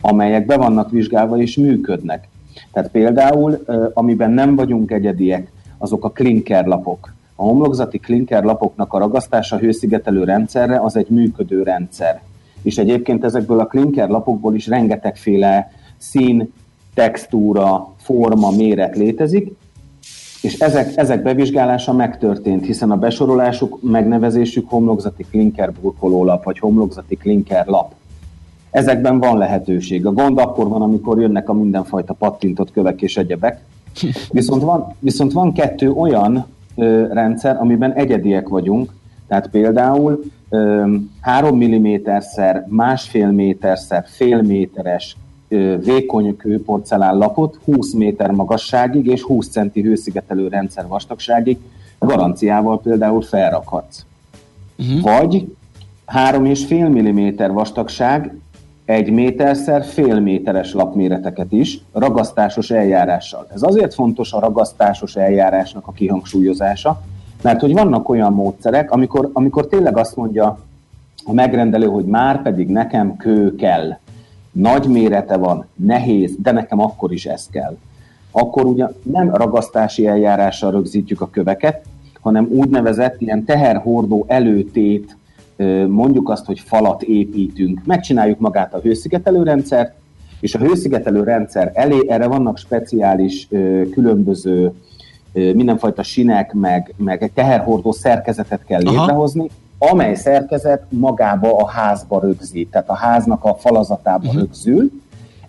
amelyek be vannak vizsgálva és működnek. Tehát például, amiben nem vagyunk egyediek, azok a klinker lapok. A homlokzati klinker lapoknak a ragasztása hőszigetelő rendszerre az egy működő rendszer. És egyébként ezekből a klinker lapokból is rengetegféle szín, textúra, forma, méret létezik, és ezek, ezek bevizsgálása megtörtént, hiszen a besorolásuk, megnevezésük homlokzati klinker burkolólap, vagy homlokzati klinker lap. Ezekben van lehetőség. A gond akkor van, amikor jönnek a mindenfajta pattintott kövek és egyebek. Viszont van, viszont van kettő olyan ö, rendszer, amiben egyediek vagyunk, tehát például ö, 3 mm-szer, másfél méterszer, fél méteres vékony kőporcelán lapot 20 méter magasságig és 20 centi hőszigetelő rendszer vastagságig garanciával például felrakhatsz. Uh-huh. Vagy 3,5 mm vastagság, egy méterszer fél méteres lapméreteket is ragasztásos eljárással. Ez azért fontos a ragasztásos eljárásnak a kihangsúlyozása, mert hogy vannak olyan módszerek, amikor, amikor tényleg azt mondja a megrendelő, hogy már pedig nekem kő kell nagy mérete van, nehéz, de nekem akkor is ez kell. Akkor ugye nem ragasztási eljárással rögzítjük a köveket, hanem úgynevezett ilyen teherhordó előtét, mondjuk azt, hogy falat építünk. Megcsináljuk magát a hőszigetelő rendszert, és a hőszigetelő rendszer elé erre vannak speciális különböző mindenfajta sinek, meg, meg egy teherhordó szerkezetet kell Aha. létrehozni, amely szerkezet magába a házba rögzít, tehát a háznak a falazatába uh-huh. rögzül,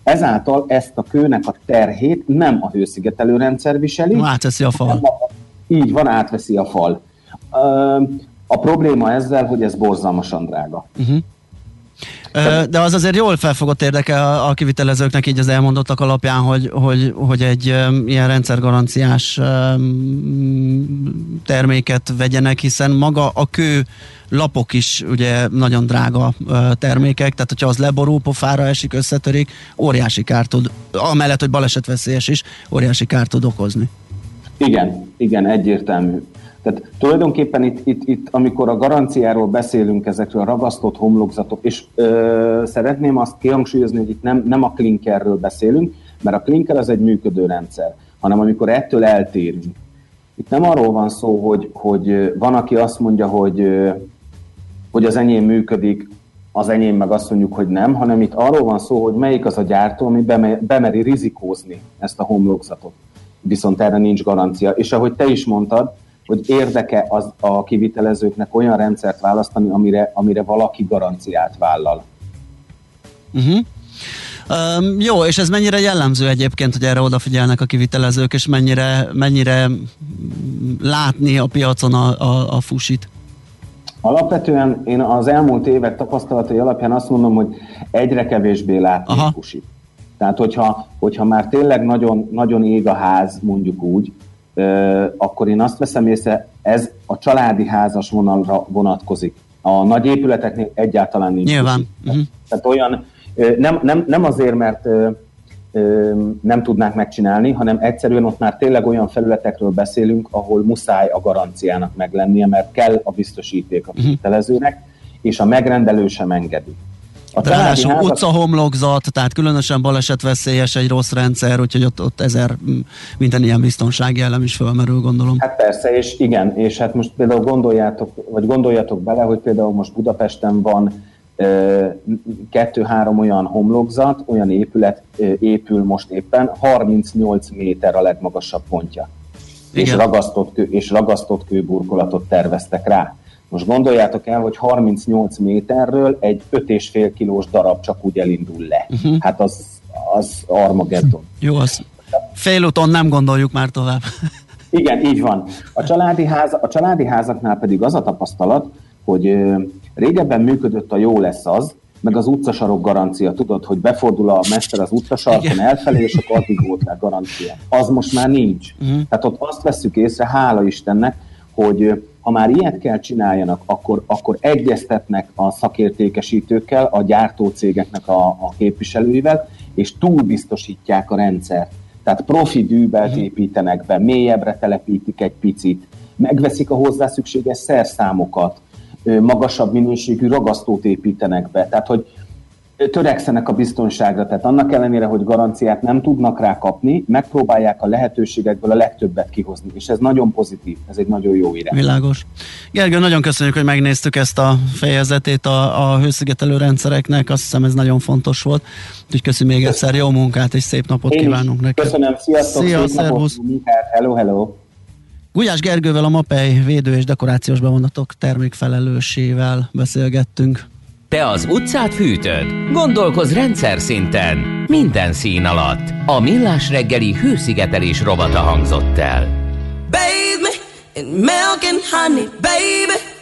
ezáltal ezt a kőnek a terhét nem a hőszigetelő rendszer viseli. Átveszi a fal. Így van, átveszi a fal. A probléma ezzel, hogy ez borzalmasan drága. Uh-huh. De az azért jól felfogott érdeke a kivitelezőknek így az elmondottak alapján, hogy, hogy, hogy egy ilyen rendszergaranciás terméket vegyenek, hiszen maga a kő lapok is ugye nagyon drága termékek, tehát hogyha az leborul, pofára esik, összetörik, óriási kárt tud, amellett, hogy balesetveszélyes is, óriási kárt tud okozni. Igen, igen, egyértelmű. Tehát tulajdonképpen itt, itt, itt, amikor a garanciáról beszélünk ezekről a ragasztott homlokzatok, és ö, szeretném azt kihangsúlyozni, hogy itt nem, nem a klinkerről beszélünk, mert a klinker az egy működő rendszer, hanem amikor ettől eltérünk. Itt nem arról van szó, hogy, hogy van, aki azt mondja, hogy, hogy az enyém működik, az enyém meg azt mondjuk, hogy nem, hanem itt arról van szó, hogy melyik az a gyártó, ami bemeri rizikózni ezt a homlokzatot. Viszont erre nincs garancia. És ahogy te is mondtad, hogy érdeke az a kivitelezőknek olyan rendszert választani, amire, amire valaki garanciát vállal. Uh-huh. Um, jó, és ez mennyire jellemző egyébként, hogy erre odafigyelnek a kivitelezők, és mennyire, mennyire látni a piacon a, a, a fusit? Alapvetően én az elmúlt évek tapasztalatai alapján azt mondom, hogy egyre kevésbé látni Aha. a fusit. Tehát, hogyha, hogyha már tényleg nagyon, nagyon ég a ház, mondjuk úgy, akkor én azt veszem észre, ez a családi házas vonalra vonatkozik. A nagy épületeknél egyáltalán nincs. Nyilván. Uh-huh. Tehát olyan, nem, nem, nem azért, mert nem tudnánk megcsinálni, hanem egyszerűen ott már tényleg olyan felületekről beszélünk, ahol muszáj a garanciának meglennie, mert kell a biztosíték a kivitelezőnek, uh-huh. és a megrendelő sem engedi. A Ráadásul házak... utcahomlokzat, tehát különösen balesetveszélyes egy rossz rendszer, úgyhogy ott, ott ezer minden ilyen biztonsági elem is felmerül, gondolom. Hát persze, és igen, és hát most például gondoljátok, vagy gondoljatok bele, hogy például most Budapesten van kettő-három olyan homlokzat, olyan épület épül most éppen, 38 méter a legmagasabb pontja. Igen. És ragasztott, kő, és ragasztott kőburkolatot terveztek rá. Most gondoljátok el, hogy 38 méterről egy 5,5 kilós darab csak úgy elindul le. Uh-huh. Hát az, az Armageddon. Jó, az félúton nem gondoljuk már tovább. Igen, így van. A családi, ház, a családi házaknál pedig az a tapasztalat, hogy régebben működött a jó lesz az, meg az utcasarok garancia. Tudod, hogy befordul a mester az utcasarkon elfelé, és akkor addig volt rá garancia. Az most már nincs. Uh-huh. Tehát ott azt veszük észre, hála Istennek, hogy ha már ilyet kell csináljanak, akkor, akkor egyeztetnek a szakértékesítőkkel, a gyártócégeknek a, a képviselőivel, és túlbiztosítják a rendszert. Tehát profi dűbelt uh-huh. építenek be, mélyebbre telepítik egy picit, megveszik a hozzá szükséges szerszámokat, magasabb minőségű ragasztót építenek be. Tehát, hogy törekszenek a biztonságra, tehát annak ellenére, hogy garanciát nem tudnak rá kapni, megpróbálják a lehetőségekből a legtöbbet kihozni, és ez nagyon pozitív, ez egy nagyon jó irány. Világos. Gergő, nagyon köszönjük, hogy megnéztük ezt a fejezetét a, a hőszigetelő rendszereknek, azt hiszem ez nagyon fontos volt, úgyhogy köszönjük még egyszer, jó munkát és szép napot Én kívánunk neki. Köszönöm, sziasztok, Szia, szép napot, hello, hello. Gulyás Gergővel a MAPEI védő és dekorációs bevonatok termékfelelősével beszélgettünk. Te az utcát fűtöd? Gondolkoz rendszer szinten. Minden szín alatt. A Millás reggeli hőszigetelés rovata hangzott el. Baby, in milk and honey, baby.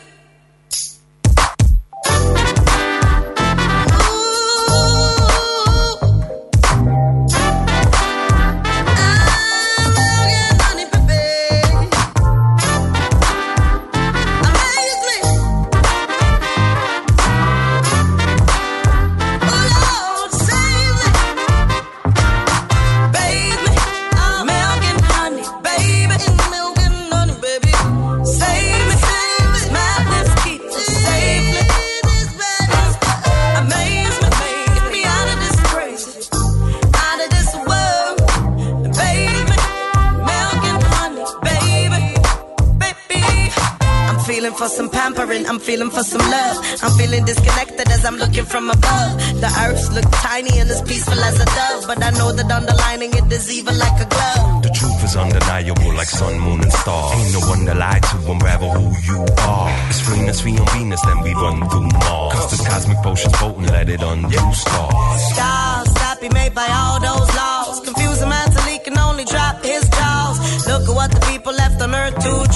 For some pampering, I'm feeling for some love. I'm feeling disconnected as I'm looking from above. The earth look tiny and as peaceful as a dove, but I know that underlining it is evil like a glove. The truth is undeniable like sun, moon, and stars. Ain't no one to lie to, unravel who you are. It's Venus, we on Venus, then we run through Mars. Cause the cosmic potion's potent, let it undo stars. Stars that be made by all those laws. Confuse a man till he can only drop his jaws. Look at what the people left on earth to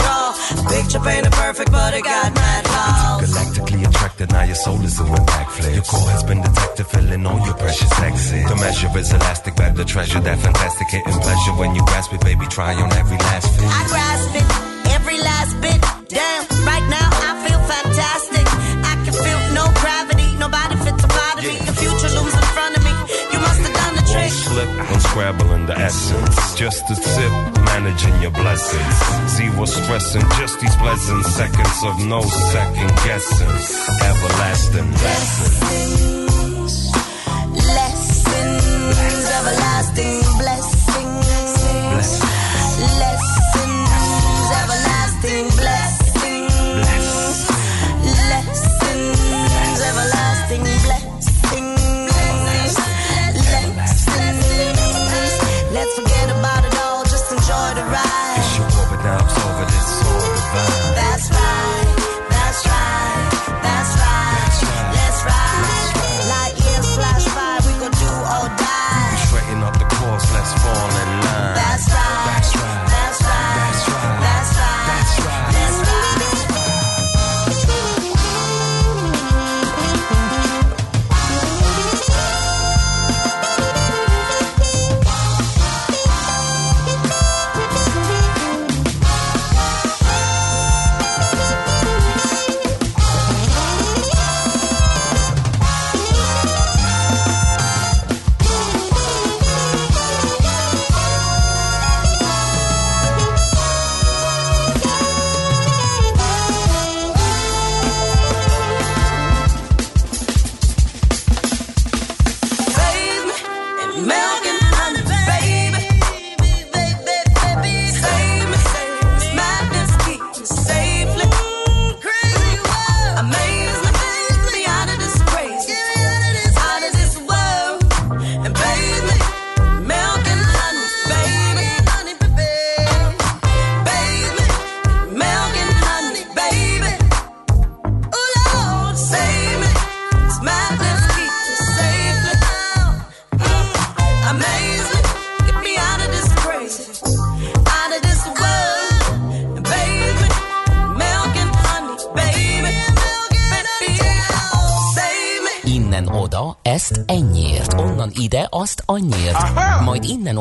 draw. Picture painted perfect, but it got mad flaws. Galactically attracted, now your soul is doing backflips. Your core has been detected, filling all your precious exits. The measure is elastic, but the treasure that fantastic hitting pleasure when you grasp it, baby. Try on every last fit. I grasp it, every last bit. Damn, right now I feel fantastic. Unscrabbling the essence. Just a sip managing your blessings. Zero stressing, just these pleasant seconds of no second guessing. Everlasting lessons. Lessons, everlasting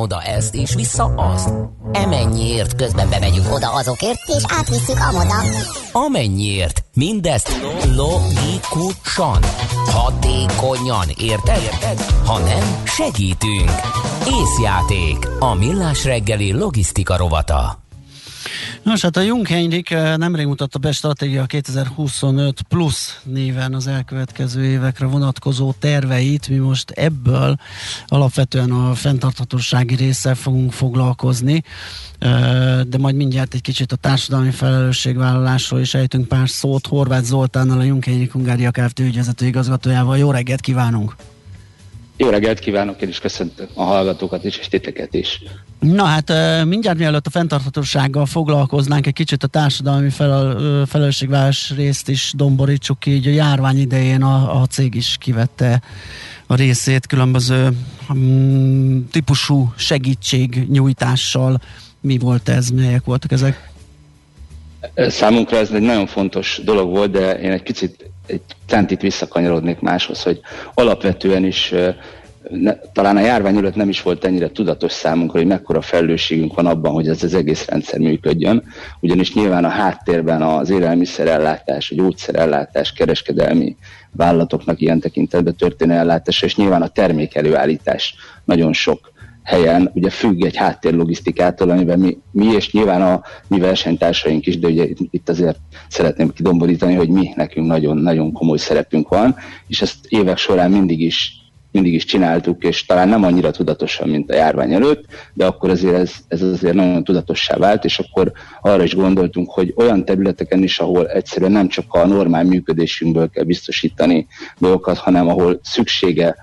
oda ezt, és vissza azt. Emennyiért, közben bemegyünk oda azokért, és átvisszük amoda. Amennyiért, mindezt logikusan, hatékonyan, érted? érted? Ha nem, segítünk. Észjáték, a millás reggeli logisztika rovata. Nos, hát a Jung Heinrich nemrég mutatta be stratégia 2025 plusz néven az elkövetkező évekre vonatkozó terveit. Mi most ebből alapvetően a fenntarthatósági résszel fogunk foglalkozni, de majd mindjárt egy kicsit a társadalmi felelősségvállalásról is ejtünk pár szót. Horváth Zoltánnal, a Jung Heinrich Hungária Kft. ügyvezető igazgatójával. Jó reggelt kívánunk! Jó reggelt kívánok, én is köszöntöm a hallgatókat is, és titeket is. Na hát mindjárt mielőtt a fenntarthatósággal foglalkoznánk, egy kicsit a társadalmi felel, felelősségvállalás részt is domborítsuk így. A járvány idején a, a cég is kivette a részét különböző um, típusú segítségnyújtással. Mi volt ez, melyek voltak ezek? Számunkra ez egy nagyon fontos dolog volt, de én egy picit egy centit visszakanyarodnék máshoz, hogy alapvetően is ne, talán a járvány előtt nem is volt ennyire tudatos számunkra, hogy mekkora felelősségünk van abban, hogy ez az egész rendszer működjön, ugyanis nyilván a háttérben az élelmiszerellátás, a gyógyszerellátás, kereskedelmi vállalatoknak ilyen tekintetben történő ellátás, és nyilván a termékelőállítás nagyon sok helyen ugye függ egy háttérlogisztikától, amiben mi, mi és nyilván a mi versenytársaink is, de ugye itt azért szeretném kidomborítani, hogy mi nekünk nagyon-nagyon komoly szerepünk van, és ezt évek során mindig is mindig is csináltuk, és talán nem annyira tudatosan, mint a járvány előtt, de akkor azért ez, ez azért nagyon tudatossá vált, és akkor arra is gondoltunk, hogy olyan területeken is, ahol egyszerűen nem csak a normál működésünkből kell biztosítani dolgokat, hanem ahol szüksége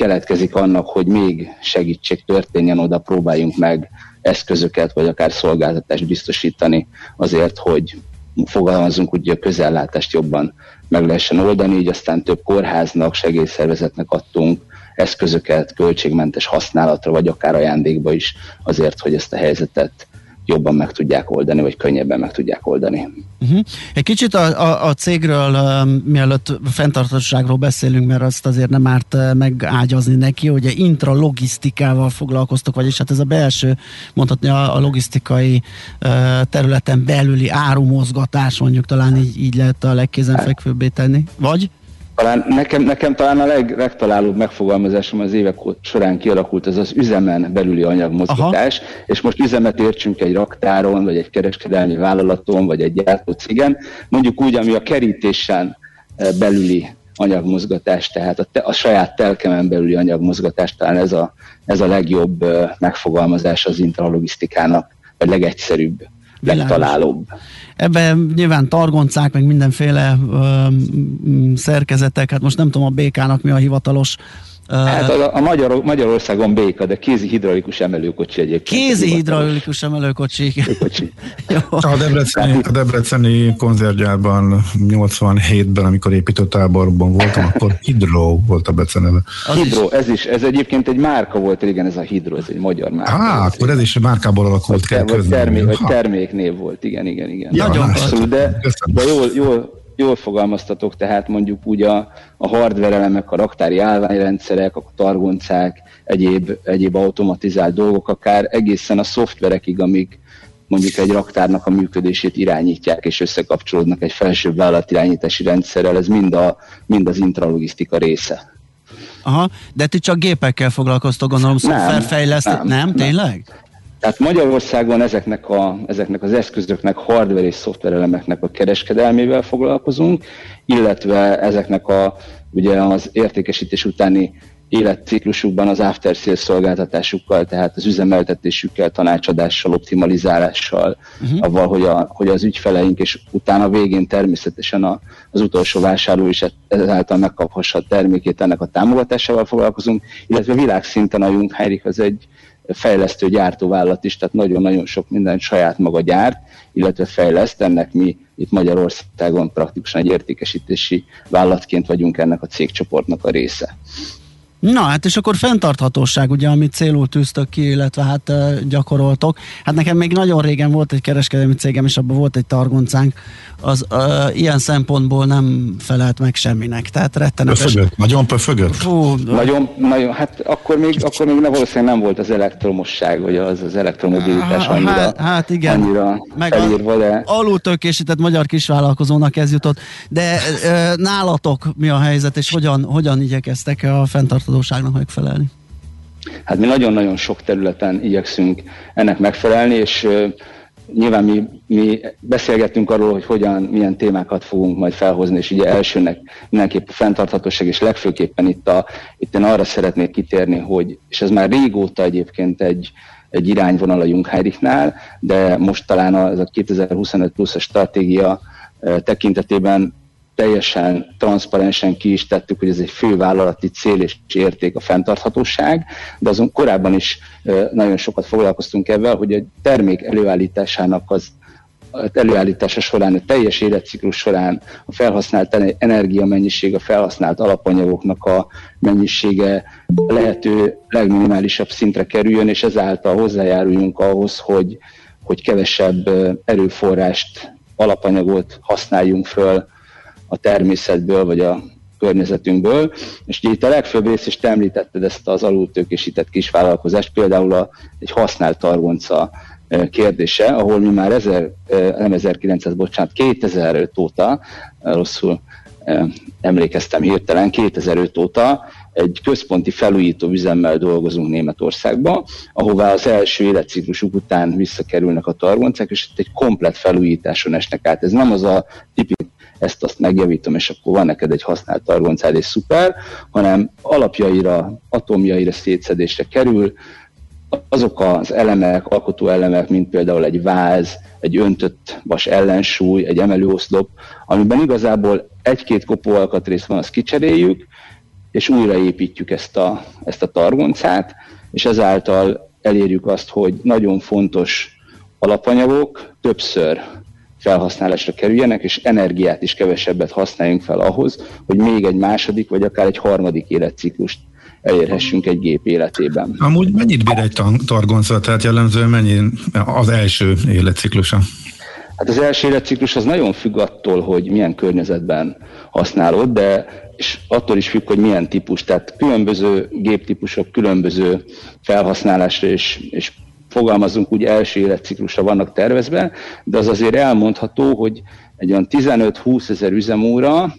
keletkezik annak, hogy még segítség történjen, oda próbáljunk meg eszközöket, vagy akár szolgáltatást biztosítani azért, hogy fogalmazunk, hogy a közellátást jobban meg lehessen oldani, így aztán több kórháznak, segélyszervezetnek adtunk eszközöket költségmentes használatra, vagy akár ajándékba is azért, hogy ezt a helyzetet jobban meg tudják oldani, vagy könnyebben meg tudják oldani. Uh-huh. Egy kicsit a, a, a cégről, uh, mielőtt fenntartóságról beszélünk, mert azt azért nem árt uh, megágyazni neki, hogy intralogisztikával foglalkoztok, vagyis hát ez a belső, mondhatni a, a logisztikai uh, területen belüli árumozgatás, mondjuk talán így, így lehet a legkézenfekvőbbé tenni, vagy? Talán nekem, nekem talán a leg, legtalálóbb megfogalmazásom az évek során kialakult az az üzemen belüli anyagmozgatás, Aha. és most üzemet értsünk egy raktáron, vagy egy kereskedelmi vállalaton, vagy egy gyártócigen, mondjuk úgy, ami a kerítésen eh, belüli anyagmozgatás, tehát a, te, a saját telkemen belüli anyagmozgatás, talán ez a, ez a legjobb eh, megfogalmazás az intralogisztikának, vagy legegyszerűbb, legtalálóbb. Ebben nyilván targoncák, meg mindenféle ö, szerkezetek, hát most nem tudom a békának mi a hivatalos Hát a, a Magyar, Magyarországon béka, de kézi hidraulikus emelőkocsi egyébként. Kézi hidraulikus emelőkocsi. a, Debreceni, a Debreceni konzervgyárban 87-ben, amikor építőtáborban voltam, akkor Hidro volt a beceneve. Hidro, ez is, ez egyébként egy márka volt, igen, ez a Hidro, ez egy magyar márka. Á, akkor ez is márkából alakult ki. Termék, terméknév volt, igen, igen, igen. Ja, Nagyon abszolút, de, de jól, jól, jól fogalmaztatok, tehát mondjuk úgy a, a hardware elemek, a raktári állványrendszerek, a targoncák, egyéb, egyéb automatizált dolgok, akár egészen a szoftverekig, amik mondjuk egy raktárnak a működését irányítják és összekapcsolódnak egy felsőbb vállalatirányítási rendszerrel, ez mind, a, mind az intralogisztika része. Aha, de ti csak gépekkel foglalkoztok, gondolom, szoftverfejlesztő, nem, nem, nem, tényleg? Tehát Magyarországon ezeknek, a, ezeknek az eszközöknek, hardware és szoftver elemeknek a kereskedelmével foglalkozunk, illetve ezeknek a, ugye az értékesítés utáni életciklusukban az after sales szolgáltatásukkal, tehát az üzemeltetésükkel, tanácsadással, optimalizálással, uh-huh. avval, hogy, a, hogy az ügyfeleink, és utána végén természetesen a, az utolsó vásárló is ezáltal megkaphassa a termékét, ennek a támogatásával foglalkozunk, illetve világszinten a Jungheinrich az egy fejlesztő gyártóvállalat is, tehát nagyon-nagyon sok mindent saját maga gyárt, illetve fejleszt. Ennek mi itt Magyarországon praktikusan egy értékesítési vállalatként vagyunk ennek a cégcsoportnak a része. Na hát és akkor fenntarthatóság, ugye, amit célul tűztök ki, illetve hát gyakoroltok. Hát nekem még nagyon régen volt egy kereskedelmi cégem, és abban volt egy targoncánk, az uh, ilyen szempontból nem felelt meg semminek, tehát rettenetes. Pöfögött, nagyon pöfögött? Fú, nagyon, nagyon, hát akkor még, akkor még nem, valószínűleg nem volt az elektromosság, vagy az, az elektromobilitás annyira, hát, hát igen. annyira meg felírva, de... Alultökésített magyar kisvállalkozónak ez jutott, de uh, nálatok mi a helyzet, és hogyan, hogyan igyekeztek a fenntarthatóságnak megfelelni? Hát mi nagyon-nagyon sok területen igyekszünk ennek megfelelni, és nyilván mi, mi beszélgettünk arról, hogy hogyan, milyen témákat fogunk majd felhozni, és ugye elsőnek mindenképp a fenntarthatóság, és legfőképpen itt, a, itt én arra szeretnék kitérni, hogy, és ez már régóta egyébként egy, egy irányvonal a Jungheinrichnál, de most talán a, ez a 2025 pluszos stratégia tekintetében teljesen transzparensen ki is tettük, hogy ez egy fővállalati cél és érték a fenntarthatóság, de azon korábban is nagyon sokat foglalkoztunk ebben, hogy a termék előállításának az előállítása során, a teljes életciklus során a felhasznált energia mennyiség, a felhasznált alapanyagoknak a mennyisége lehető legminimálisabb szintre kerüljön, és ezáltal hozzájáruljunk ahhoz, hogy, hogy kevesebb erőforrást, alapanyagot használjunk föl a természetből, vagy a környezetünkből. És ugye itt a legfőbb rész is te említetted ezt az alultőkésített kisvállalkozást, például a, egy használt targonca kérdése, ahol mi már ezer, nem 1900, bocsánat, 2005 óta, rosszul emlékeztem hirtelen, 2005 óta egy központi felújító üzemmel dolgozunk Németországban, ahová az első életciklusuk után visszakerülnek a targoncák, és itt egy komplet felújításon esnek át. Ez nem az a tipikus ezt azt megjavítom, és akkor van neked egy használt targoncád, és szuper, hanem alapjaira, atomjaira szétszedésre kerül, azok az elemek, alkotó elemek, mint például egy váz, egy öntött vas ellensúly, egy emelőoszlop, amiben igazából egy-két kopó alkatrész van, azt kicseréljük, és újraépítjük ezt a, ezt a targoncát, és ezáltal elérjük azt, hogy nagyon fontos alapanyagok többször felhasználásra kerüljenek, és energiát is kevesebbet használjunk fel ahhoz, hogy még egy második, vagy akár egy harmadik életciklust elérhessünk egy gép életében. Amúgy mennyit bír egy targonca, tehát jellemzően mennyi az első életciklusa? Hát az első életciklus az nagyon függ attól, hogy milyen környezetben használod, de és attól is függ, hogy milyen típus. Tehát különböző géptípusok különböző felhasználásra és, és fogalmazunk úgy első életciklusra vannak tervezve, de az azért elmondható, hogy egy olyan 15-20 ezer üzemóra,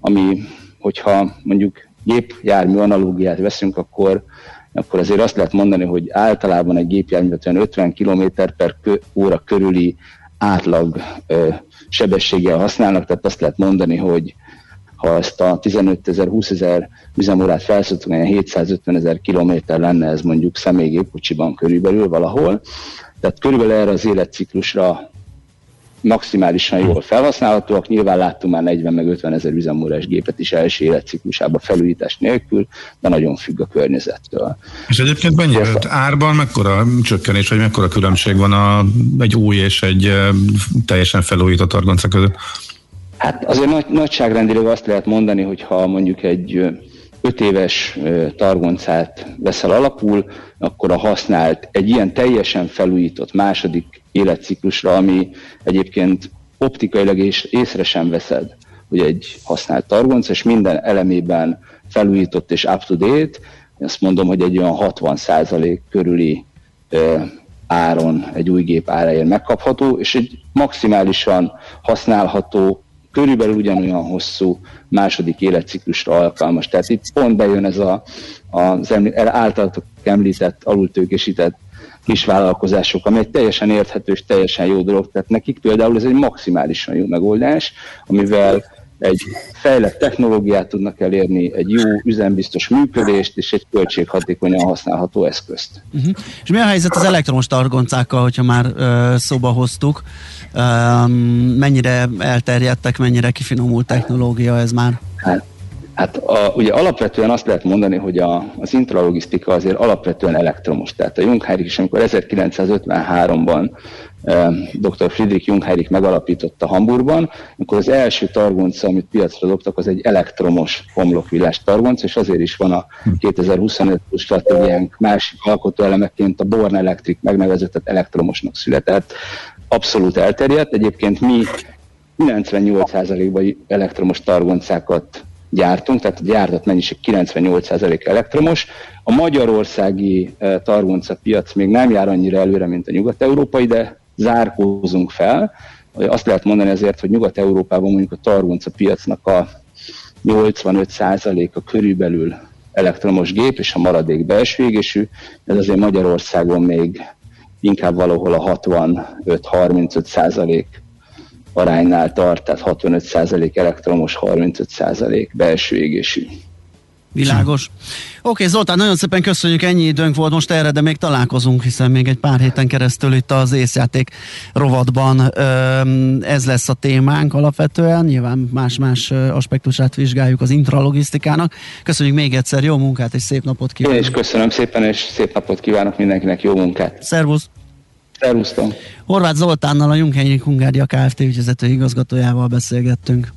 ami, hogyha mondjuk gépjármű analógiát veszünk, akkor, akkor azért azt lehet mondani, hogy általában egy gépjármű 50 km per óra körüli átlag ö, sebességgel használnak, tehát azt lehet mondani, hogy ha ezt a 15 ezer, 20 ezer üzemórát felszoktuk, 750 ezer kilométer lenne ez mondjuk személygépkocsiban körülbelül valahol. Tehát körülbelül erre az életciklusra maximálisan jól felhasználhatóak. Nyilván láttunk már 40 meg 50 ezer üzemórás gépet is első életciklusában felújítás nélkül, de nagyon függ a környezettől. És egyébként mennyi árban, mekkora csökkenés, vagy mekkora különbség van a, egy új és egy teljesen felújított argonca között? Hát azért nagy, nagyságrendileg azt lehet mondani, hogy ha mondjuk egy öt éves targoncát veszel alapul, akkor a használt egy ilyen teljesen felújított második életciklusra, ami egyébként optikailag és észre sem veszed, hogy egy használt targonc, és minden elemében felújított és up-to-date, azt mondom, hogy egy olyan 60% körüli áron egy új gép áráért megkapható, és egy maximálisan használható körülbelül ugyanolyan hosszú második életciklusra alkalmas. Tehát itt pont bejön ez a, az általatok említett, alultőkésített kisvállalkozások, ami egy teljesen érthető és teljesen jó dolog. Tehát nekik például ez egy maximálisan jó megoldás, amivel egy fejlett technológiát tudnak elérni, egy jó üzembiztos működést és egy költséghatékonyan használható eszközt. Uh-huh. És mi a helyzet az elektromos targoncákkal, hogyha már uh, szóba hoztuk? Um, mennyire elterjedtek, mennyire kifinomult technológia ez már? Hát, hát a, ugye alapvetően azt lehet mondani, hogy a, az intralogisztika azért alapvetően elektromos. Tehát a Jungheinrich is, amikor 1953-ban dr. Friedrich Jungheinrich megalapította Hamburgban, akkor az első targonca, amit piacra dobtak, az egy elektromos homlokvillás targonca, és azért is van a 2025 stratégiánk másik alkotóelemeként a Born Electric megnevezett elektromosnak született. Abszolút elterjedt. Egyébként mi 98%-ban elektromos targoncákat gyártunk, tehát a gyártott mennyiség 98% elektromos. A magyarországi targonca piac még nem jár annyira előre, mint a nyugat-európai, de zárkózunk fel. Azt lehet mondani azért, hogy Nyugat-Európában mondjuk a targonca piacnak a 85%-a körülbelül elektromos gép, és a maradék belső égésű, ez azért Magyarországon még inkább valahol a 65-35 százalék aránynál tart, tehát 65 százalék elektromos, 35 százalék belső égésű. Világos. Oké, okay, Zoltán, nagyon szépen köszönjük, ennyi időnk volt most erre, de még találkozunk, hiszen még egy pár héten keresztül itt az észjáték rovatban ez lesz a témánk alapvetően, nyilván más-más aspektusát vizsgáljuk az intralogisztikának. Köszönjük még egyszer, jó munkát és szép napot kívánok! Én is köszönöm szépen, és szép napot kívánok mindenkinek, jó munkát! Szervusz! Szervusztom! Horváth Zoltánnal a Junghegyi Hungária Kft. ügyvezető igazgatójával beszélgettünk.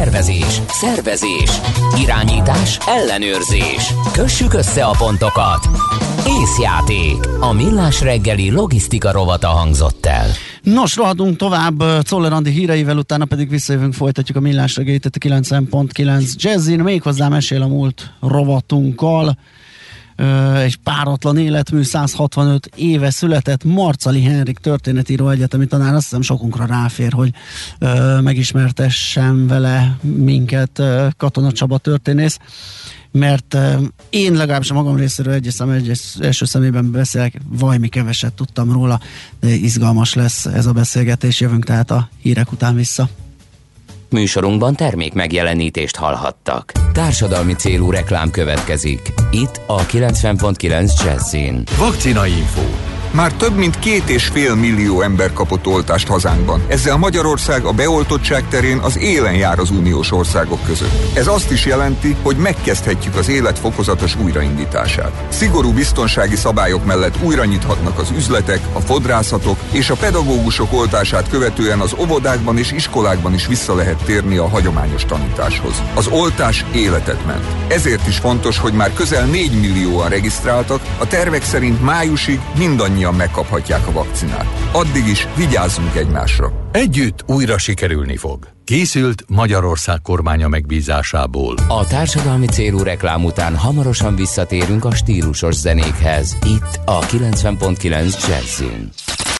Tervezés, szervezés, irányítás, ellenőrzés. Kössük össze a pontokat. Észjáték. A millás reggeli logisztika rovata hangzott el. Nos, rohadunk tovább Czoller Andi híreivel, utána pedig visszajövünk, folytatjuk a millás reggelit a 9.9 Jazzin, méghozzá mesél a múlt rovatunkkal egy páratlan életmű, 165 éve született Marcali Henrik történetíró egyetemi tanár, azt hiszem sokunkra ráfér, hogy ö, megismertessen vele minket Katona Csaba történész, mert én legalábbis a magam részéről egy szem, egy első szemében beszélek, vajmi keveset tudtam róla, de izgalmas lesz ez a beszélgetés, jövünk tehát a hírek után vissza. Műsorunkban termék megjelenítést hallhattak. Társadalmi célú reklám következik. Itt a 90.9 Jazzin. Vakcina Info. Már több mint két és fél millió ember kapott oltást hazánkban. Ezzel Magyarország a beoltottság terén az élen jár az uniós országok között. Ez azt is jelenti, hogy megkezdhetjük az élet fokozatos újraindítását. Szigorú biztonsági szabályok mellett újra nyithatnak az üzletek, a fodrászatok és a pedagógusok oltását követően az óvodákban és iskolákban is vissza lehet térni a hagyományos tanításhoz. Az oltás életet ment. Ezért is fontos, hogy már közel 4 millióan regisztráltak, a tervek szerint májusig mindannyian mindannyian megkaphatják a vakcinát. Addig is vigyázzunk egymásra. Együtt újra sikerülni fog. Készült Magyarország kormánya megbízásából. A társadalmi célú reklám után hamarosan visszatérünk a stílusos zenékhez. Itt a 90.9 Jazzin.